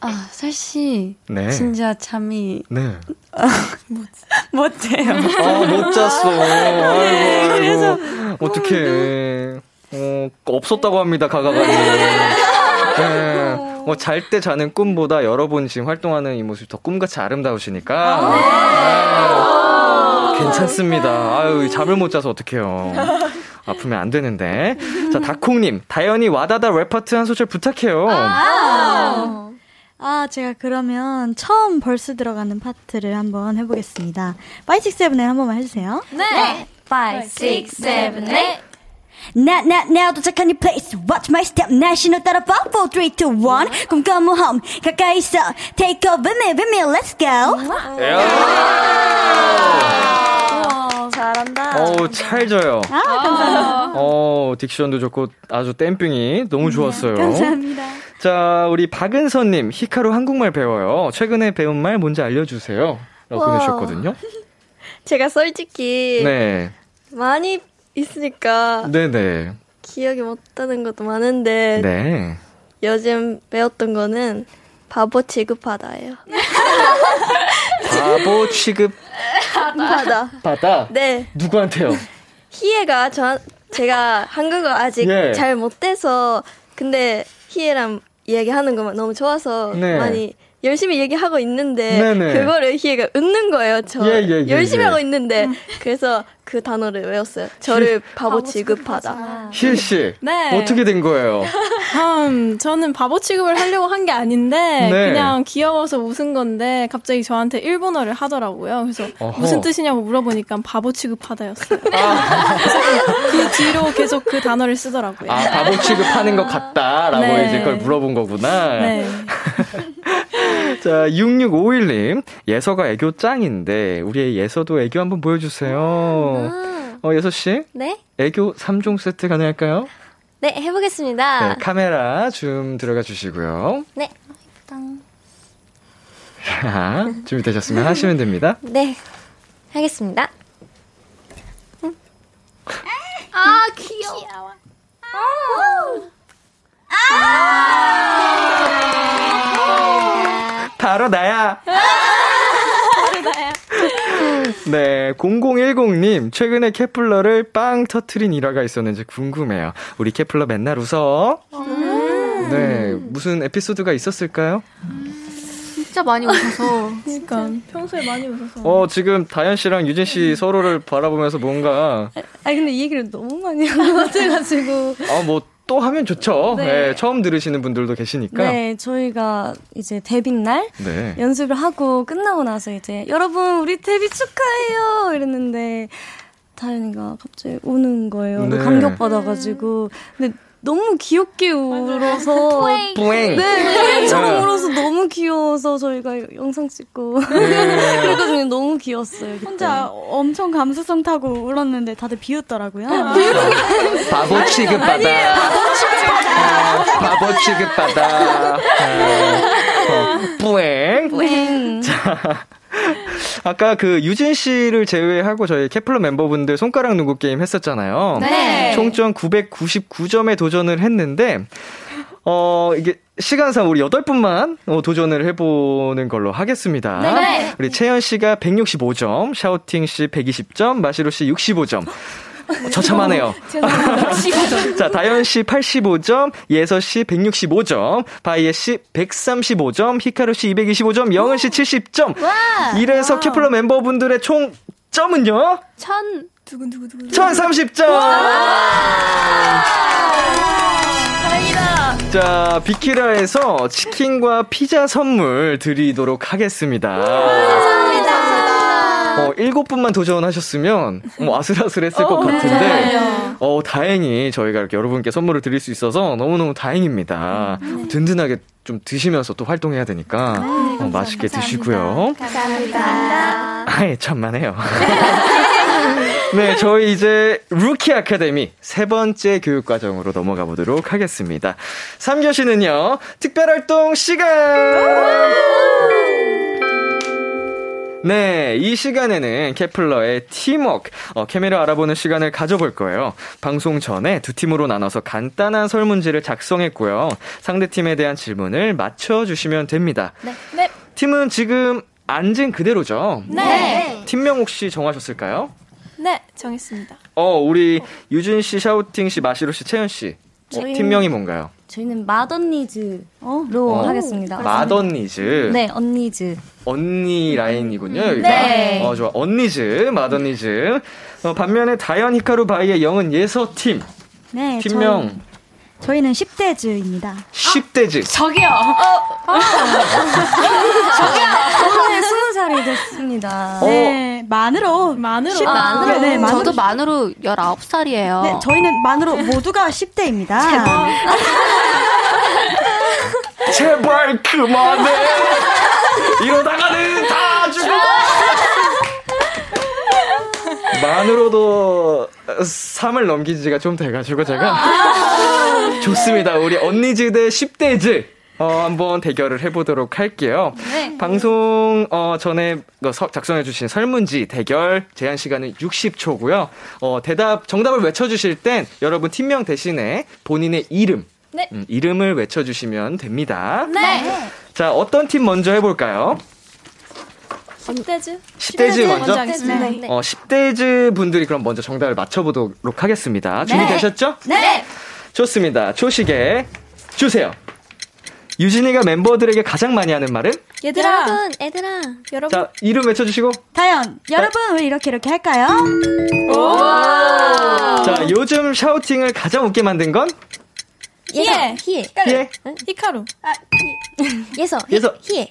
아, 사실 네. 진짜 잠이 네. (laughs) 못해요. 아, 못 잤어. (laughs) 아이고, 아이고. 어떡해. 어, 없었다고 합니다, 가가가니. 네. 뭐, 잘때 자는 꿈보다 여러분 지금 활동하는 이 모습이 더 꿈같이 아름다우시니까. 네. 괜찮습니다. 아유, 잠을 못 자서 어떡해요. 아프면 안 되는데. 자, 다콩님, 다현이 와다다 랩 파트 한 소절 부탁해요. 아, 제가 그러면 처음 벌스 들어가는 파트를 한번 해보겠습니다. 5, 6, 7, 8 한번만 해주세요. 네. 5, 6, 7, 8. Now, now, now 도착한 이 place. Watch my step. 날 신호 따라 5, 4, 3, 2, 1. 꿈꿔 모험. 가까이 있어. Take over me, with me, let's go. 잘한다. 어우, 찰져요. 아, 감사합니다. 어, 딕션도 좋고 아주 땜빵이 너무 좋았어요. 감사합니다. 자, 우리 박은서님, 히카루 한국말 배워요. 최근에 배운 말 뭔지 알려주세요. 라고 와. 보내주셨거든요. (laughs) 제가 솔직히 네. 많이 있으니까 네네. 기억이 못하는 것도 많은데 네. 요즘 배웠던 거는 바보 취급하다예요. (laughs) 바보 취급 받아. 받아? 네. 누구한테요? 희애가 저 제가 한국어 아직 예. 잘 못해서 근데 희애랑 이야기하는 것만 너무 좋아서 네. 많이 열심히 얘기하고 있는데 네네. 그거를 희애가 웃는 거예요. 저 예, 예, 예, 열심히 예. 하고 있는데 그래서 그 단어를 외웠어요. 저를 바보 취급하다. 희애 씨. 네. 어떻게 된 거예요? 음, 저는 바보 취급을 하려고 한 게 아닌데 네. 그냥 귀여워서 웃은 건데 갑자기 저한테 일본어를 하더라고요. 그래서 어허. 무슨 뜻이냐고 물어보니까 바보 취급하다였어요. 그 뒤로 계속 그 단어를 쓰더라고요. 아, 바보 취급하는 것 같다라고 네. 이제 그걸 물어본 거구나. 네. 자, 6651님. 예서가 애교 짱인데, 우리의 예서도 애교 한번 보여주세요. 어, 예서씨? 네? 애교 3종 세트 가능할까요? 네, 해보겠습니다. 네, 카메라 줌 들어가 주시고요. 네. 자, 준비되셨으면 하시면 됩니다. (laughs) 네. 하겠습니다. 아, 귀여워. 바로 나야! 네, 0010님, 최근에 케플러를 빵 터트린 일화가 있었는지 궁금해요. 우리 케플러 맨날 웃어. 네, 무슨 에피소드가 있었을까요? 진짜 많이 웃어서. 그러니까 평소에 많이 웃어서. 어, 지금 다현 씨랑 유진 씨 서로를 바라보면서 뭔가, 아니, 근데 이 얘기를 너무 많이 한 것 같아가지고. 아, 뭐, 또 하면 좋죠. 네. 네, 처음 들으시는 분들도 계시니까. 네, 저희가 이제 데뷔 날 네. 연습을 하고 끝나고 나서 이제 여러분 우리 데뷔 축하해요 이랬는데 다현이가 갑자기 우는 거예요. 네. 감격 받아가지고 근데 너무 귀엽게 울어서 뿌잉. 네, 뿌잉처럼 네. 울어서 너무 귀여워서 저희가 영상 찍고 네. 그랬거든요. 너무 귀여웠어요. 그때. 혼자 엄청 감수성 타고 울었는데 다들 비웃더라고요. 바보 취급받아. 아, 바보 취급받아. 아, 어. 뿌잉. 자, 아까 그 유진 씨를 제외하고 저희 케플러 멤버분들 손가락 누구 게임 했었잖아요. 네. 총점 999점에 도전을 했는데, 어, 이게 시간상 우리 8분만 어, 도전을 해보는 걸로 하겠습니다. 네. 우리 채연 씨가 165점, 샤우팅 씨 120점, 마시로 씨 65점. 처참하네요. (laughs) (laughs) 자, 다현 씨 85점, 예서 씨 165점, 바이에 씨 135점, 히카루 씨 225점, 영은 씨 70점. 이래서 케플러 멤버분들의 총 점은요? 천. 1030점! 자, 비키라에서 치킨과 피자 선물 드리도록 하겠습니다. 어, 일곱 분만 도전하셨으면 뭐 아슬아슬했을 것 같은데, 어, 다행히 저희가 이렇게 여러분께 선물을 드릴 수 있어서 너무너무 다행입니다. 든든하게 좀 드시면서 또 활동해야 되니까, 어, 맛있게 드시고요. 감사합니다. 아예 천만에요. (laughs) 네, 저희 이제 루키 아카데미 세 번째 교육 과정으로 넘어가 보도록 하겠습니다. 3교시는요, 특별 활동 시간! 네, 이 시간에는 케플러의 팀워크, 어, 케미를 알아보는 시간을 가져볼 거예요. 방송 전에 두 팀으로 나눠서 간단한 설문지를 작성했고요. 상대 팀에 대한 질문을 맞춰주시면 됩니다. 네. 네. 팀은 지금 앉은 그대로죠? 네. 팀명 혹시 정하셨을까요? 네, 정했습니다. 어, 우리 유진 씨, 샤오팅 씨, 마시로 씨, 채현 씨. 어, 팀명이 뭔가요? 저희는 맏언니즈로 어, 하겠습니다. 맏언니즈. 네, 언니즈. 언니 라인이군요. 여기가. 네. 어, 좋아. 언니즈, 맏언니즈. 어, 반면에 다연, 히카루, 바히에 영은 예서 팀. 네, 팀명 저희, 는 10대즈입니다. 10대즈. 저기요. 저기요. 저번에 20살이 됐습니다. 어. 네, 만으로. 만으로. 십- 아, 네, 네, 만으로. 저도 만으로 19살이에요. 네, 저희는 만으로 모두가 10대입니다. (laughs) 제발 그만해. 이러다가는 다 죽어. (laughs) 만으로도 3을 넘긴 지가 좀 돼가지고 제가 좋습니다. 우리 언니즈 대 10대즈 어, 한번 대결을 해보도록 할게요. 방송 어, 전에 그 서- 작성해주신 설문지 대결 제한 시간은 60초고요. 어, 대답 정답을 외쳐주실 땐 여러분 팀명 대신에 본인의 이름 네. 음, 이름을 외쳐주시면 됩니다. 네. 자, 어떤 팀 먼저 해볼까요? 10대즈? 10대즈 먼저? 하겠습니다. 네. 어, 10대즈 분들이 그럼 먼저 정답을 맞춰보도록 하겠습니다. 준비되셨죠? 네. 좋습니다. 초식에 주세요. 유진이가 member들에게 가장 많이 하는 말은? 얘들아. 여러분, 애들아. 여러분. 자, 이름 외쳐주시고. 다현, 여러분 왜 이렇게 이렇게 할까요? 자, 요즘 샤우팅을 가장 웃게 만든 건? 희애. 희애. 예. 히카루. 예서. 예서. 희애.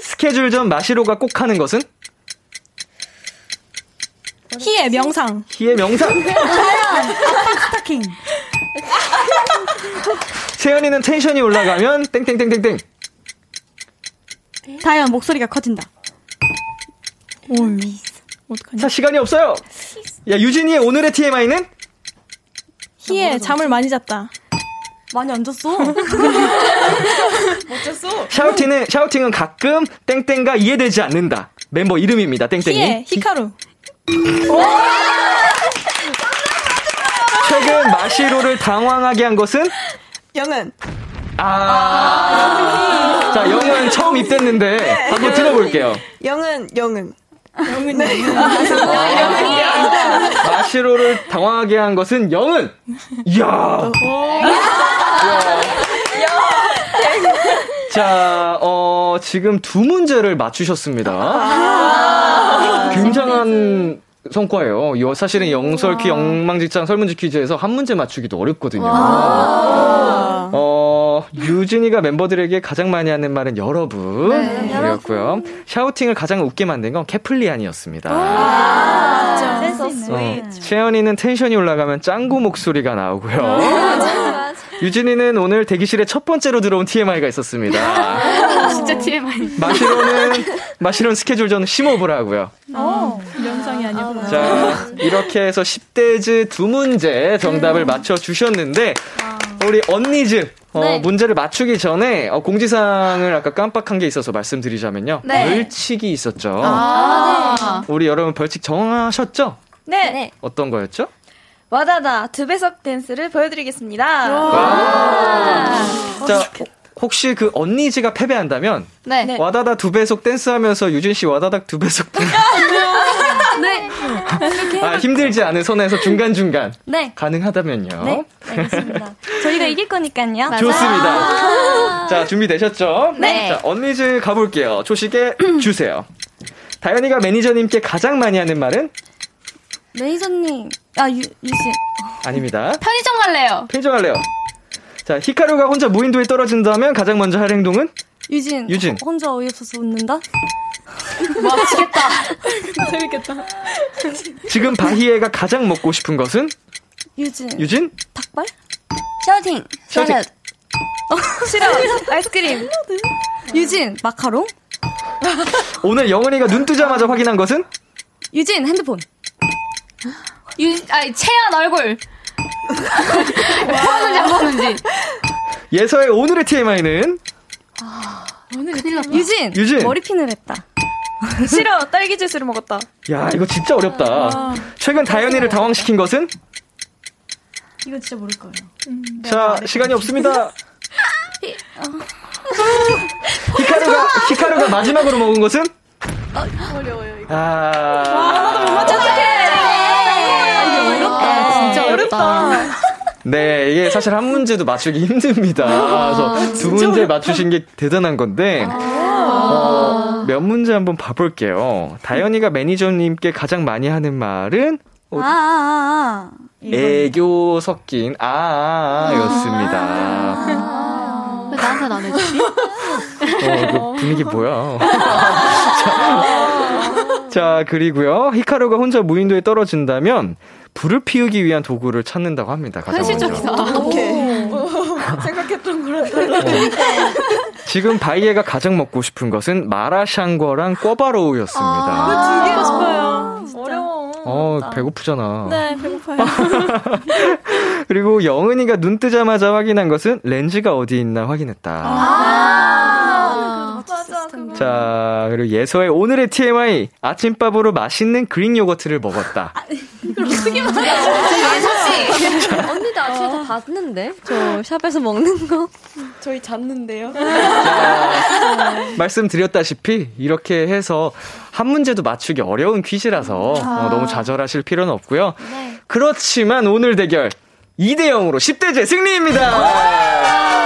스케줄 전 마시로가 꼭 하는 것은? 희애 명상. 희의 명상. (laughs) 스타킹. 세연이는 텐션이 올라가면 땡땡땡땡땡. 다현 목소리가 커진다. 어떡하냐. 자, 시간이 없어요. 야, 유진이의 오늘의 TMI는? 희애 잠을 많이 잤다. 많이 안 (laughs) 잤어. 샤우팅은, 샤우팅은 가끔 땡땡과 이해되지 않는다. 멤버 이름입니다. 땡땡이. 희애 히카루. 최근 마시로를 당황하게 한 것은? 영은 아. 자, 영은 처음 입됐는데 한번 들어볼게요. 영은 영은 영은 네. 마시로를 당황하게 한 것은 영은. 이야. 자, 어, 지금 두 문제를 맞추셨습니다. 굉장한 성과예요. 요- 사실은 영설퀴 영망직장 설문지 퀴즈에서 한 문제 맞추기도 어렵거든요. 어, 유진이가 멤버들에게 가장 많이 하는 말은 여러분이었고요. 샤우팅을 가장 웃게 만든 건 캐플리안이었습니다. 센스 어, 있네. 채연이는 텐션이 올라가면 짱구 목소리가 나오고요. 유진이는 오늘 대기실에 첫 번째로 들어온 TMI가 있었습니다. 진짜 TMI. 마시로는 마시로는 스케줄 전 심호흡을 하고요. 명상이 아니구나. 자, 이렇게 해서 10대즈 두 문제 정답을 맞춰 주셨는데 우리 언니즈 어, 네. 문제를 맞추기 전에 어, 공지사항을 아까 깜빡한 게 있어서 말씀드리자면요. 네. 벌칙이 있었죠. 아, 우리 여러분 벌칙 정하셨죠? 네. 어떤 거였죠? 와다다 두 배속 댄스를 보여드리겠습니다. 자, 혹시 그 언니즈가 패배한다면 네. 와다다 두 배속 댄스하면서 유진 씨 와다닥 두 배속 댄스. 네. 아, 힘들지 않은 선에서 중간 중간 네. 가능하다면요. 네. 알겠습니다. 저희가 이길 거니까요. 좋습니다. 자, 준비되셨죠? 네. 자, 언니즈 가볼게요. 초식에 (clears throat) 주세요. 다현이가 매니저님께 가장 많이 하는 말은? 매니저님. 아, 유, 유신. 아닙니다. 편의점 갈래요. 편정할래요. 자, 히카루가 혼자 무인도에 떨어진다면 가장 먼저 할 행동은? 유진. 유진. 혼자 어이없어서 웃는다? 와, (laughs) 미치겠다. (laughs) 재밌겠다. 지금 바히에가 가장 먹고 싶은 것은? 유진. 유진? 닭발? 샤오팅. 샤오팅. 샐러드. (laughs) 시로. 아이스크림. 유진. 마카롱? 오늘 영은이가 눈 뜨자마자 확인한 것은? 유진. 핸드폰. 유, 아니, 채연 얼굴. 뭐하는지 안 보는지. 예서의 오늘의 TMI는? 큰일 났다. 유진. 유진. 머리핀을 했다. (laughs) 싫어. 딸기 주스를 먹었다. 야, 이거 진짜 어렵다. 최근 다현이를 당황시킨 것은? 이거 진짜 모를 거예요. 자, 시간이 없습니다. (laughs) 히카루가, 히카루가 마지막으로 먹은 것은? 어려워요, 이거. 아. 어렵 어렵다. 네, 이게 사실 한 문제도 맞추기 힘듭니다. 그래서 두 문제 맞추신 게 대단한 건데, 어, 몇 문제 한번 봐볼게요. 다현이가 매니저님께 가장 많이 하는 말은? 아, 아, 아, 아. 애교 섞인 아, 아, 아 였습니다. 왜 나한테는 안 해주지? 어, 이거 분위기 뭐야. (laughs) 자, 자, 그리고요. 히카루가 혼자 무인도에 떨어진다면 불을 피우기 위한 도구를 찾는다고 합니다. 가장 먼저. (laughs) 생각했던 거랑 달라. 어. 지금 바이에가 가장 먹고 싶은 것은 마라샹궈랑 꿔바로우였습니다. 두 개고 싶어요. 어려워. 어, 배고프잖아. 네, 배고파요. (laughs) 그리고 영은이가 눈 뜨자마자 확인한 것은 렌즈가 어디 있나 확인했다. 아, 맞아. 자, 그리고 예서의 오늘의 TMI. 아침밥으로 맛있는 그릭 요거트를 먹었다. 언니도 아침에 다 봤는데? 저 샵에서 먹는 거? 저희 잤는데요. 말씀드렸다시피 이렇게 해서 한 문제도 맞추기 어려운 퀴즈라서 어, 너무 좌절하실 필요는 없고요. 그렇지만 오늘 대결 2대 0으로 10대즈 승리입니다.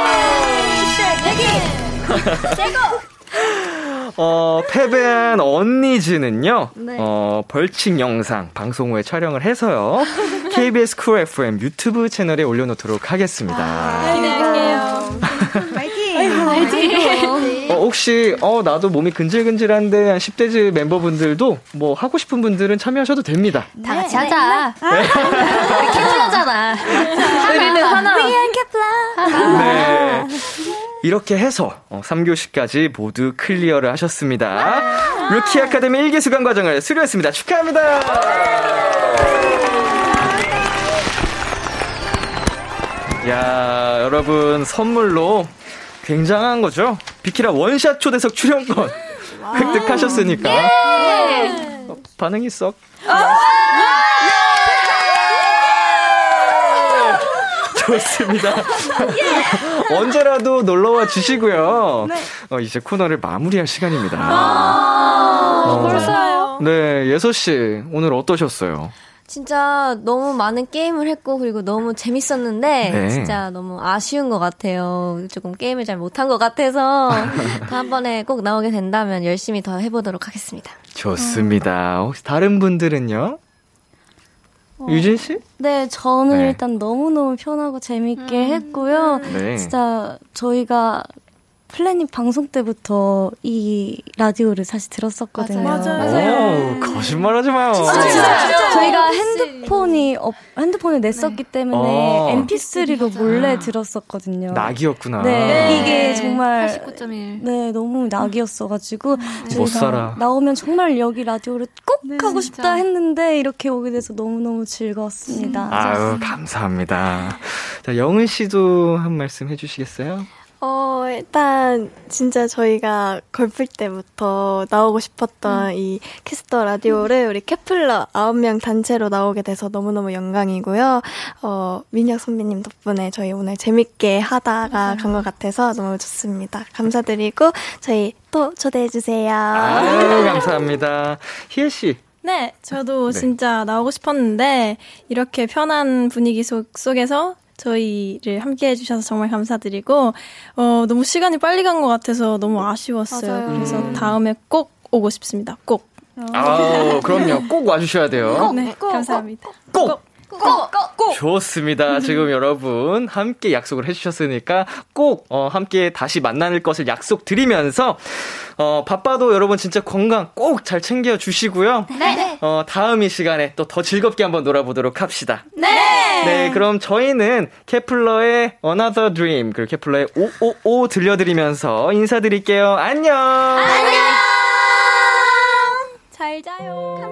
(laughs) 어, 패배한 언니즈는요, 어, 벌칙 영상 방송 후에 촬영을 해서요, (laughs) KBS Cool FM 유튜브 채널에 올려놓도록 하겠습니다. 기대할게요. (laughs) 어, 혹시, 어, 나도 몸이 근질근질한데, 한 10대즈 멤버분들도 뭐 하고 싶은 분들은 참여하셔도 됩니다. 다 같이 하자. 우리 케플러잖아. 우리는 하나. 네. 이렇게 해서 어, 3교시까지 모두 clear를 하셨습니다. 루키 아카데미 1기 수강 과정을 수료했습니다. 축하합니다. 야, 여러분 선물로 굉장한 거죠? 비키라 원샷 초대석 출연권 획득하셨으니까 어, 반응이 썩 좋습니다. (laughs) 언제라도 놀러와 주시고요. 어, 이제 코너를 마무리할 시간입니다. 어, 벌써요. 네, 예서 씨, 오늘 어떠셨어요? 진짜 너무 많은 게임을 했고 그리고 너무 재밌었는데 네. 진짜 너무 아쉬운 것 같아요. 조금 게임을 잘 못한 것 같아서 (laughs) 다음번에 꼭 나오게 된다면 열심히 더 해보도록 하겠습니다. 좋습니다. 혹시 다른 분들은요? 유진 씨? 네, 저는 네. 일단 너무너무 편하고 재밌게 했고요. 네. 진짜 저희가 플래닛 방송 때부터 이 라디오를 사실 들었었거든요. 맞아요. 오, 거짓말하지 마요. 저희가 핸드폰이 없- 핸드폰을 냈었기 때문에 어. MP3로 몰래 들었었거든요. 낙이었구나. 네, 이게 정말 89.1. 네 너무 낙이었어가지고 못 저희가 살아. 나오면 정말 여기 라디오를 꼭 네, 하고 싶다 했는데 이렇게 오게 돼서 너무 너무 즐거웠습니다. 아유, 감사합니다. 자, 영은 씨도 한 말씀 해주시겠어요? 어, 일단, 진짜 저희가 걸플 때부터 나오고 싶었던 이 Kiss the Radio를 우리 케플러 9명 단체로 나오게 돼서 너무너무 영광이고요. 어, 민혁 선배님 덕분에 저희 오늘 재밌게 하다가 간 것 같아서 너무 좋습니다. 감사드리고, 저희 또 초대해 주세요. 아유, (laughs) 감사합니다. 희애 씨. 네, 저도 네. 진짜 나오고 싶었는데 이렇게 편한 분위기 속, 속에서 저희를 함께 해주셔서 정말 감사드리고 어, 너무 시간이 빨리 간 것 같아서 너무 아쉬웠어요. 맞아요. 그래서 다음에 꼭 오고 싶습니다. 꼭. 아우, 그럼요. 꼭 와주셔야 돼요. 네, 감사합니다. 꼭! 좋습니다. (laughs) 지금 여러분 함께 약속을 해주셨으니까 꼭 어, 함께 다시 만날 것을 약속드리면서 어, 바빠도 여러분 진짜 건강 꼭 잘 챙겨 주시고요. 네. 어, 다음 이 시간에 또 더 즐겁게 한번 놀아보도록 합시다. 네. 네, 그럼 저희는 케플러의 Another Dream 그리고 케플러의 555 들려드리면서 인사드릴게요. 안녕. 잘 자요.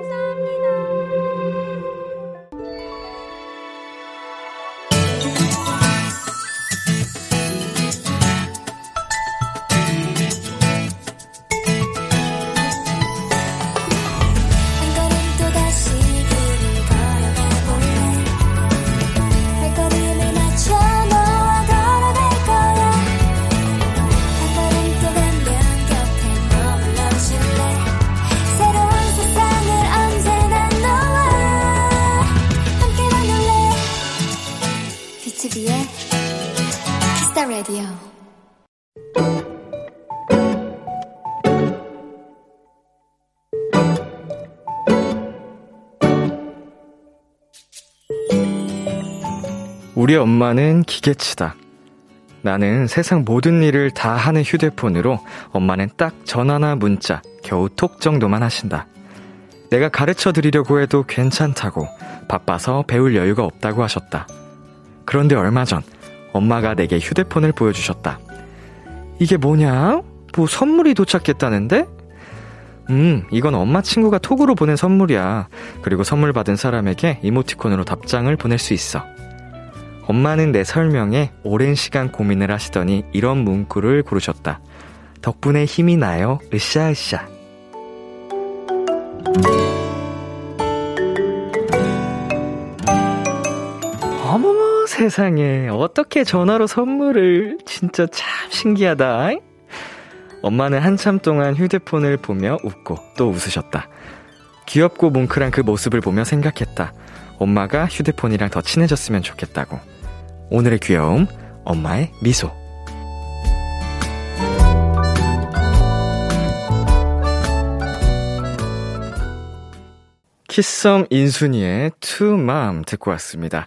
라디오. 우리 엄마는 기계치다. 나는 세상 모든 일을 다 하는 휴대폰으로 엄마는 딱 전화나 문자, 겨우 톡 정도만 하신다. 내가 가르쳐 드리려고 해도 괜찮다고 바빠서 배울 여유가 없다고 하셨다. 그런데 얼마 전 엄마가 내게 휴대폰을 보여주셨다. 이게 뭐냐? 뭐 선물이 도착했다는데? 음, 이건 엄마 친구가 톡으로 보낸 선물이야. 그리고 선물 받은 사람에게 이모티콘으로 답장을 보낼 수 있어. 엄마는 내 설명에 오랜 시간 고민을 하시더니 이런 문구를 고르셨다. 덕분에 힘이 나요, 으쌰으쌰. 세상에 어떻게 전화로 선물을 진짜 참 신기하다. 엄마는 한참 동안 휴대폰을 보며 웃고 또 웃으셨다. 귀엽고 뭉클한 그 모습을 보며 생각했다. 엄마가 휴대폰이랑 더 친해졌으면 좋겠다고. 오늘의 귀여움, 엄마의 미소. 키썸 인순이의 투맘 듣고 왔습니다.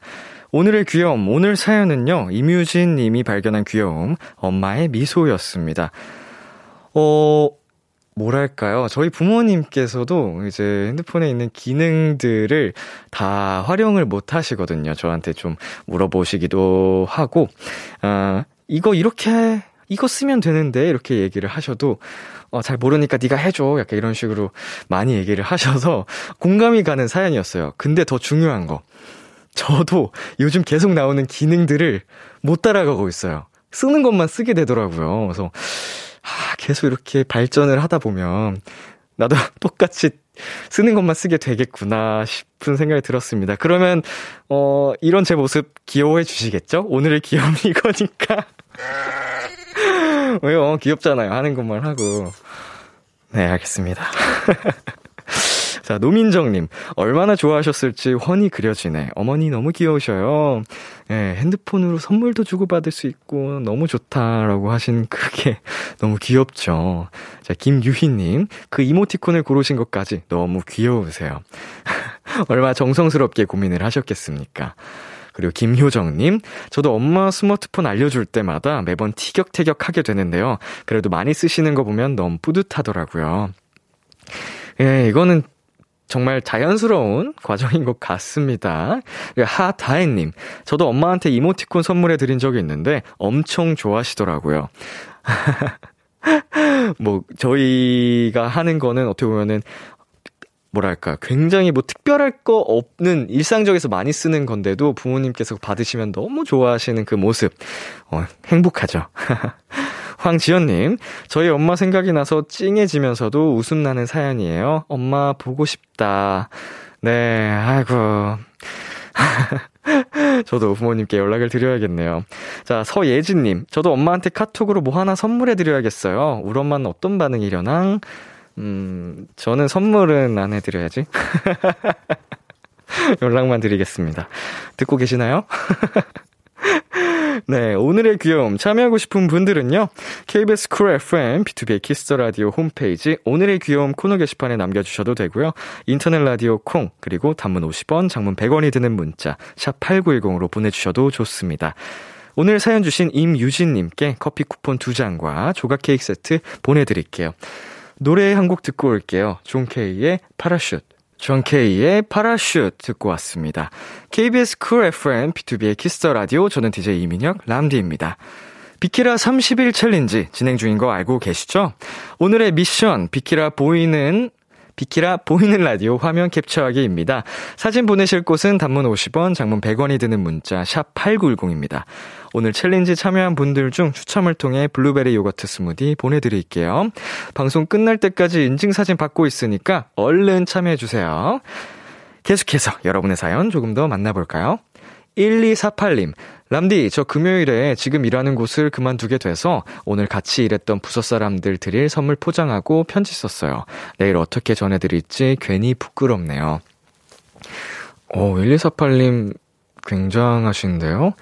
오늘의 귀여움, 오늘 사연은요, 이뮤진 님이 발견한 귀여움, 엄마의 미소였습니다. 어, 뭐랄까요. 저희 부모님께서도 이제 핸드폰에 있는 기능들을 다 활용을 못 하시거든요. 저한테 좀 물어보시기도 하고, 아, 이거 이렇게, 이거 쓰면 되는데, 이렇게 얘기를 하셔도, 어, 잘 모르니까 네가 해줘. 약간 이런 식으로 많이 얘기를 하셔서 공감이 가는 사연이었어요. 근데 더 중요한 거. 저도 요즘 계속 나오는 기능들을 못 따라가고 있어요. 쓰는 것만 쓰게 되더라고요. 그래서, 아, 계속 이렇게 발전을 하다 보면, 나도 (laughs) 똑같이 쓰는 것만 쓰게 되겠구나 싶은 생각이 들었습니다. 그러면, 어, 이런 제 모습 귀여워해 주시겠죠? 오늘의 귀여움이 이거니까. (laughs) 왜요? 귀엽잖아요. 하는 것만 하고. 네, 알겠습니다. (laughs) 자, 노민정님. 얼마나 좋아하셨을지 훤히 그려지네. 어머니 너무 귀여우셔요. 예, 핸드폰으로 선물도 주고받을 수 있고 너무 좋다라고 하신 그게 (laughs) 너무 귀엽죠. 자, 김유희님. 그 이모티콘을 고르신 것까지 너무 귀여우세요. (laughs) 얼마나 정성스럽게 고민을 하셨겠습니까? 그리고 김효정님, 저도 엄마 스마트폰 알려줄 때마다 매번 티격태격 하게 되는데요. 그래도 많이 쓰시는 거 보면 너무 뿌듯하더라고요. 예, 이거는 정말 자연스러운 과정인 것 같습니다. 하다혜님, 저도 엄마한테 이모티콘 선물해 드린 적이 있는데 엄청 좋아하시더라고요. (laughs) 뭐, 저희가 하는 거는 어떻게 보면은 뭐랄까, 굉장히 뭐 특별할 거 없는 일상적에서 많이 쓰는 건데도 부모님께서 받으시면 너무 좋아하시는 그 모습, 어, 행복하죠. (laughs) 황지연님, 저희 엄마 생각이 나서 찡해지면서도 웃음 나는 사연이에요. 엄마 보고 싶다. 네, 아이고. (laughs) 저도 부모님께 연락을 드려야겠네요. 자, 서예진님, 저도 엄마한테 카톡으로 뭐 하나 선물해 드려야겠어요. 우리 엄마는 어떤 반응이려나? 음, 저는 선물은 안 해드려야지. (laughs) 연락만 드리겠습니다. 듣고 계시나요? (laughs) (laughs) 네, 오늘의 귀여움 참여하고 싶은 분들은요. KBS 쿨 FM B2B 키스터 라디오 홈페이지 오늘의 귀여움 코너 게시판에 남겨 주셔도 되고요. 인터넷 라디오 콩 그리고 단문 50원, 장문 100원이 드는 문자 샵 8910으로 보내 주셔도 좋습니다. 오늘 사연 주신 임유진 님께 커피 쿠폰 2장과 조각 케이크 세트 보내 드릴게요. 노래 한 곡 듣고 올게요. 존케이의 Parachute. 존 케이의 Parachute 듣고 왔습니다. KBS 쿨 FM B2B의 키스터 라디오 저는 DJ 이민혁 밤디입니다. 비키라 30일 챌린지 진행 중인 거 알고 계시죠? 오늘의 미션 비키라 보이는 비키라 보이는 라디오 화면 캡처하기입니다. 사진 보내실 곳은 단문 50원, 장문 100원이 드는 문자 샵 8910입니다. 오늘 챌린지 참여한 분들 중 추첨을 통해 블루베리 요거트 스무디 보내드릴게요. 방송 끝날 때까지 인증사진 받고 있으니까 얼른 참여해주세요. 계속해서 여러분의 사연 조금 더 만나볼까요? 1248님, 람디, 저 금요일에 지금 일하는 곳을 그만두게 돼서 오늘 같이 일했던 부서 사람들 드릴 선물 포장하고 편지 썼어요. 내일 어떻게 전해드릴지 괜히 부끄럽네요. 오, 1248님 굉장하신데요?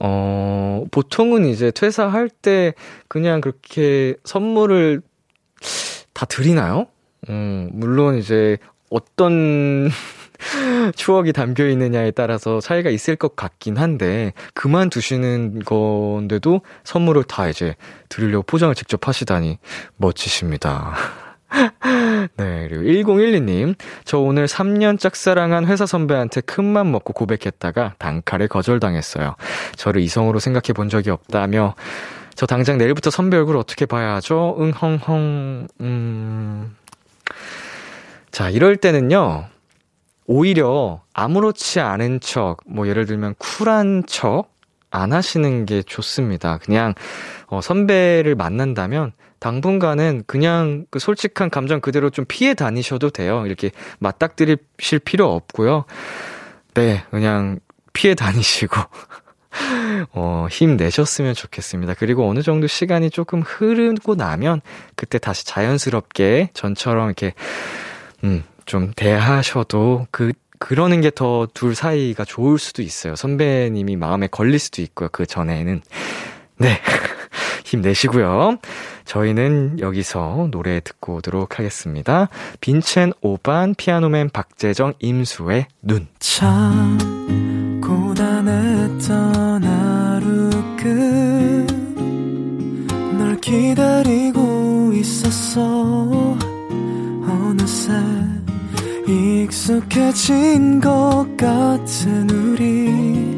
어, 보통은 이제 퇴사할 때 그냥 그렇게 선물을 다 드리나요? 음, 물론 이제 어떤 (laughs) 추억이 담겨 있느냐에 따라서 차이가 있을 것 같긴 한데 그만두시는 건데도 선물을 다 이제 드리려고 포장을 직접 하시다니 멋지십니다. (laughs) 네, 그리고 1012님. 저 오늘 3년 짝사랑한 회사 선배한테 큰맘 먹고 고백했다가 단칼에 거절당했어요. 저를 이성으로 생각해 본 적이 없다며, 저 당장 내일부터 선배 얼굴 어떻게 봐야 하죠? 응, 헝 헝, 음. 자, 이럴 때는요, 오히려 아무렇지 않은 척, 뭐 예를 들면 쿨한 척 안 하시는 게 좋습니다. 그냥 어, 선배를 만난다면 당분간은 그냥 그 솔직한 감정 그대로 좀 피해 다니셔도 돼요. 이렇게 맞닥뜨리실 필요 없고요. 네, 그냥 피해 다니시고 (laughs) 어, 힘내셨으면 좋겠습니다. 그리고 어느 정도 시간이 조금 흐르고 나면 그때 다시 자연스럽게 전처럼 이렇게 음, 좀 대하셔도 그 그러는 게 더 둘 사이가 좋을 수도 있어요. 선배님이 마음에 걸릴 수도 있고요. 그 전에는. 네. (laughs) 힘내시고요. 저희는 여기서 노래 듣고 오도록 하겠습니다. 빈첸 오반, 피아노맨 박재정, 임수의 눈. 참 고단했던 하루 끝널 기다리고 있었어 어느새 익숙해진 것 같은 우리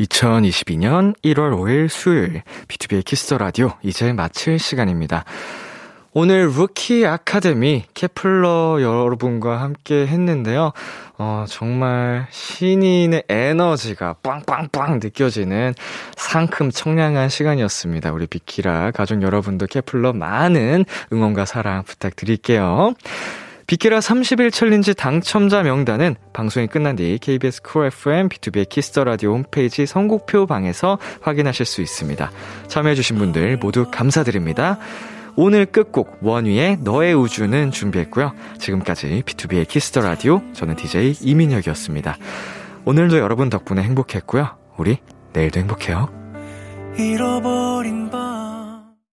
2022년 1월 5일 수요일 B2B의 키스터 라디오 이제 마칠 시간입니다. 오늘 루키 아카데미 케플러 여러분과 함께 했는데요. 어, 정말 신인의 에너지가 빵빵빵 느껴지는 상큼 청량한 시간이었습니다. 우리 비키라 가족 여러분도 케플러 많은 응원과 사랑 부탁드릴게요. 비키라 30일 챌린지 당첨자 명단은 방송이 끝난 뒤 KBS 쿨 FM 비투비의 키스 더 라디오 홈페이지 선곡표 방에서 확인하실 수 있습니다. 참여해주신 분들 모두 감사드립니다. 오늘 끝곡 원위의 너의 우주는 준비했고요. 지금까지 비투비의 키스 더 라디오 저는 DJ 이민혁이었습니다. 오늘도 여러분 덕분에 행복했고요. 우리 내일도 행복해요.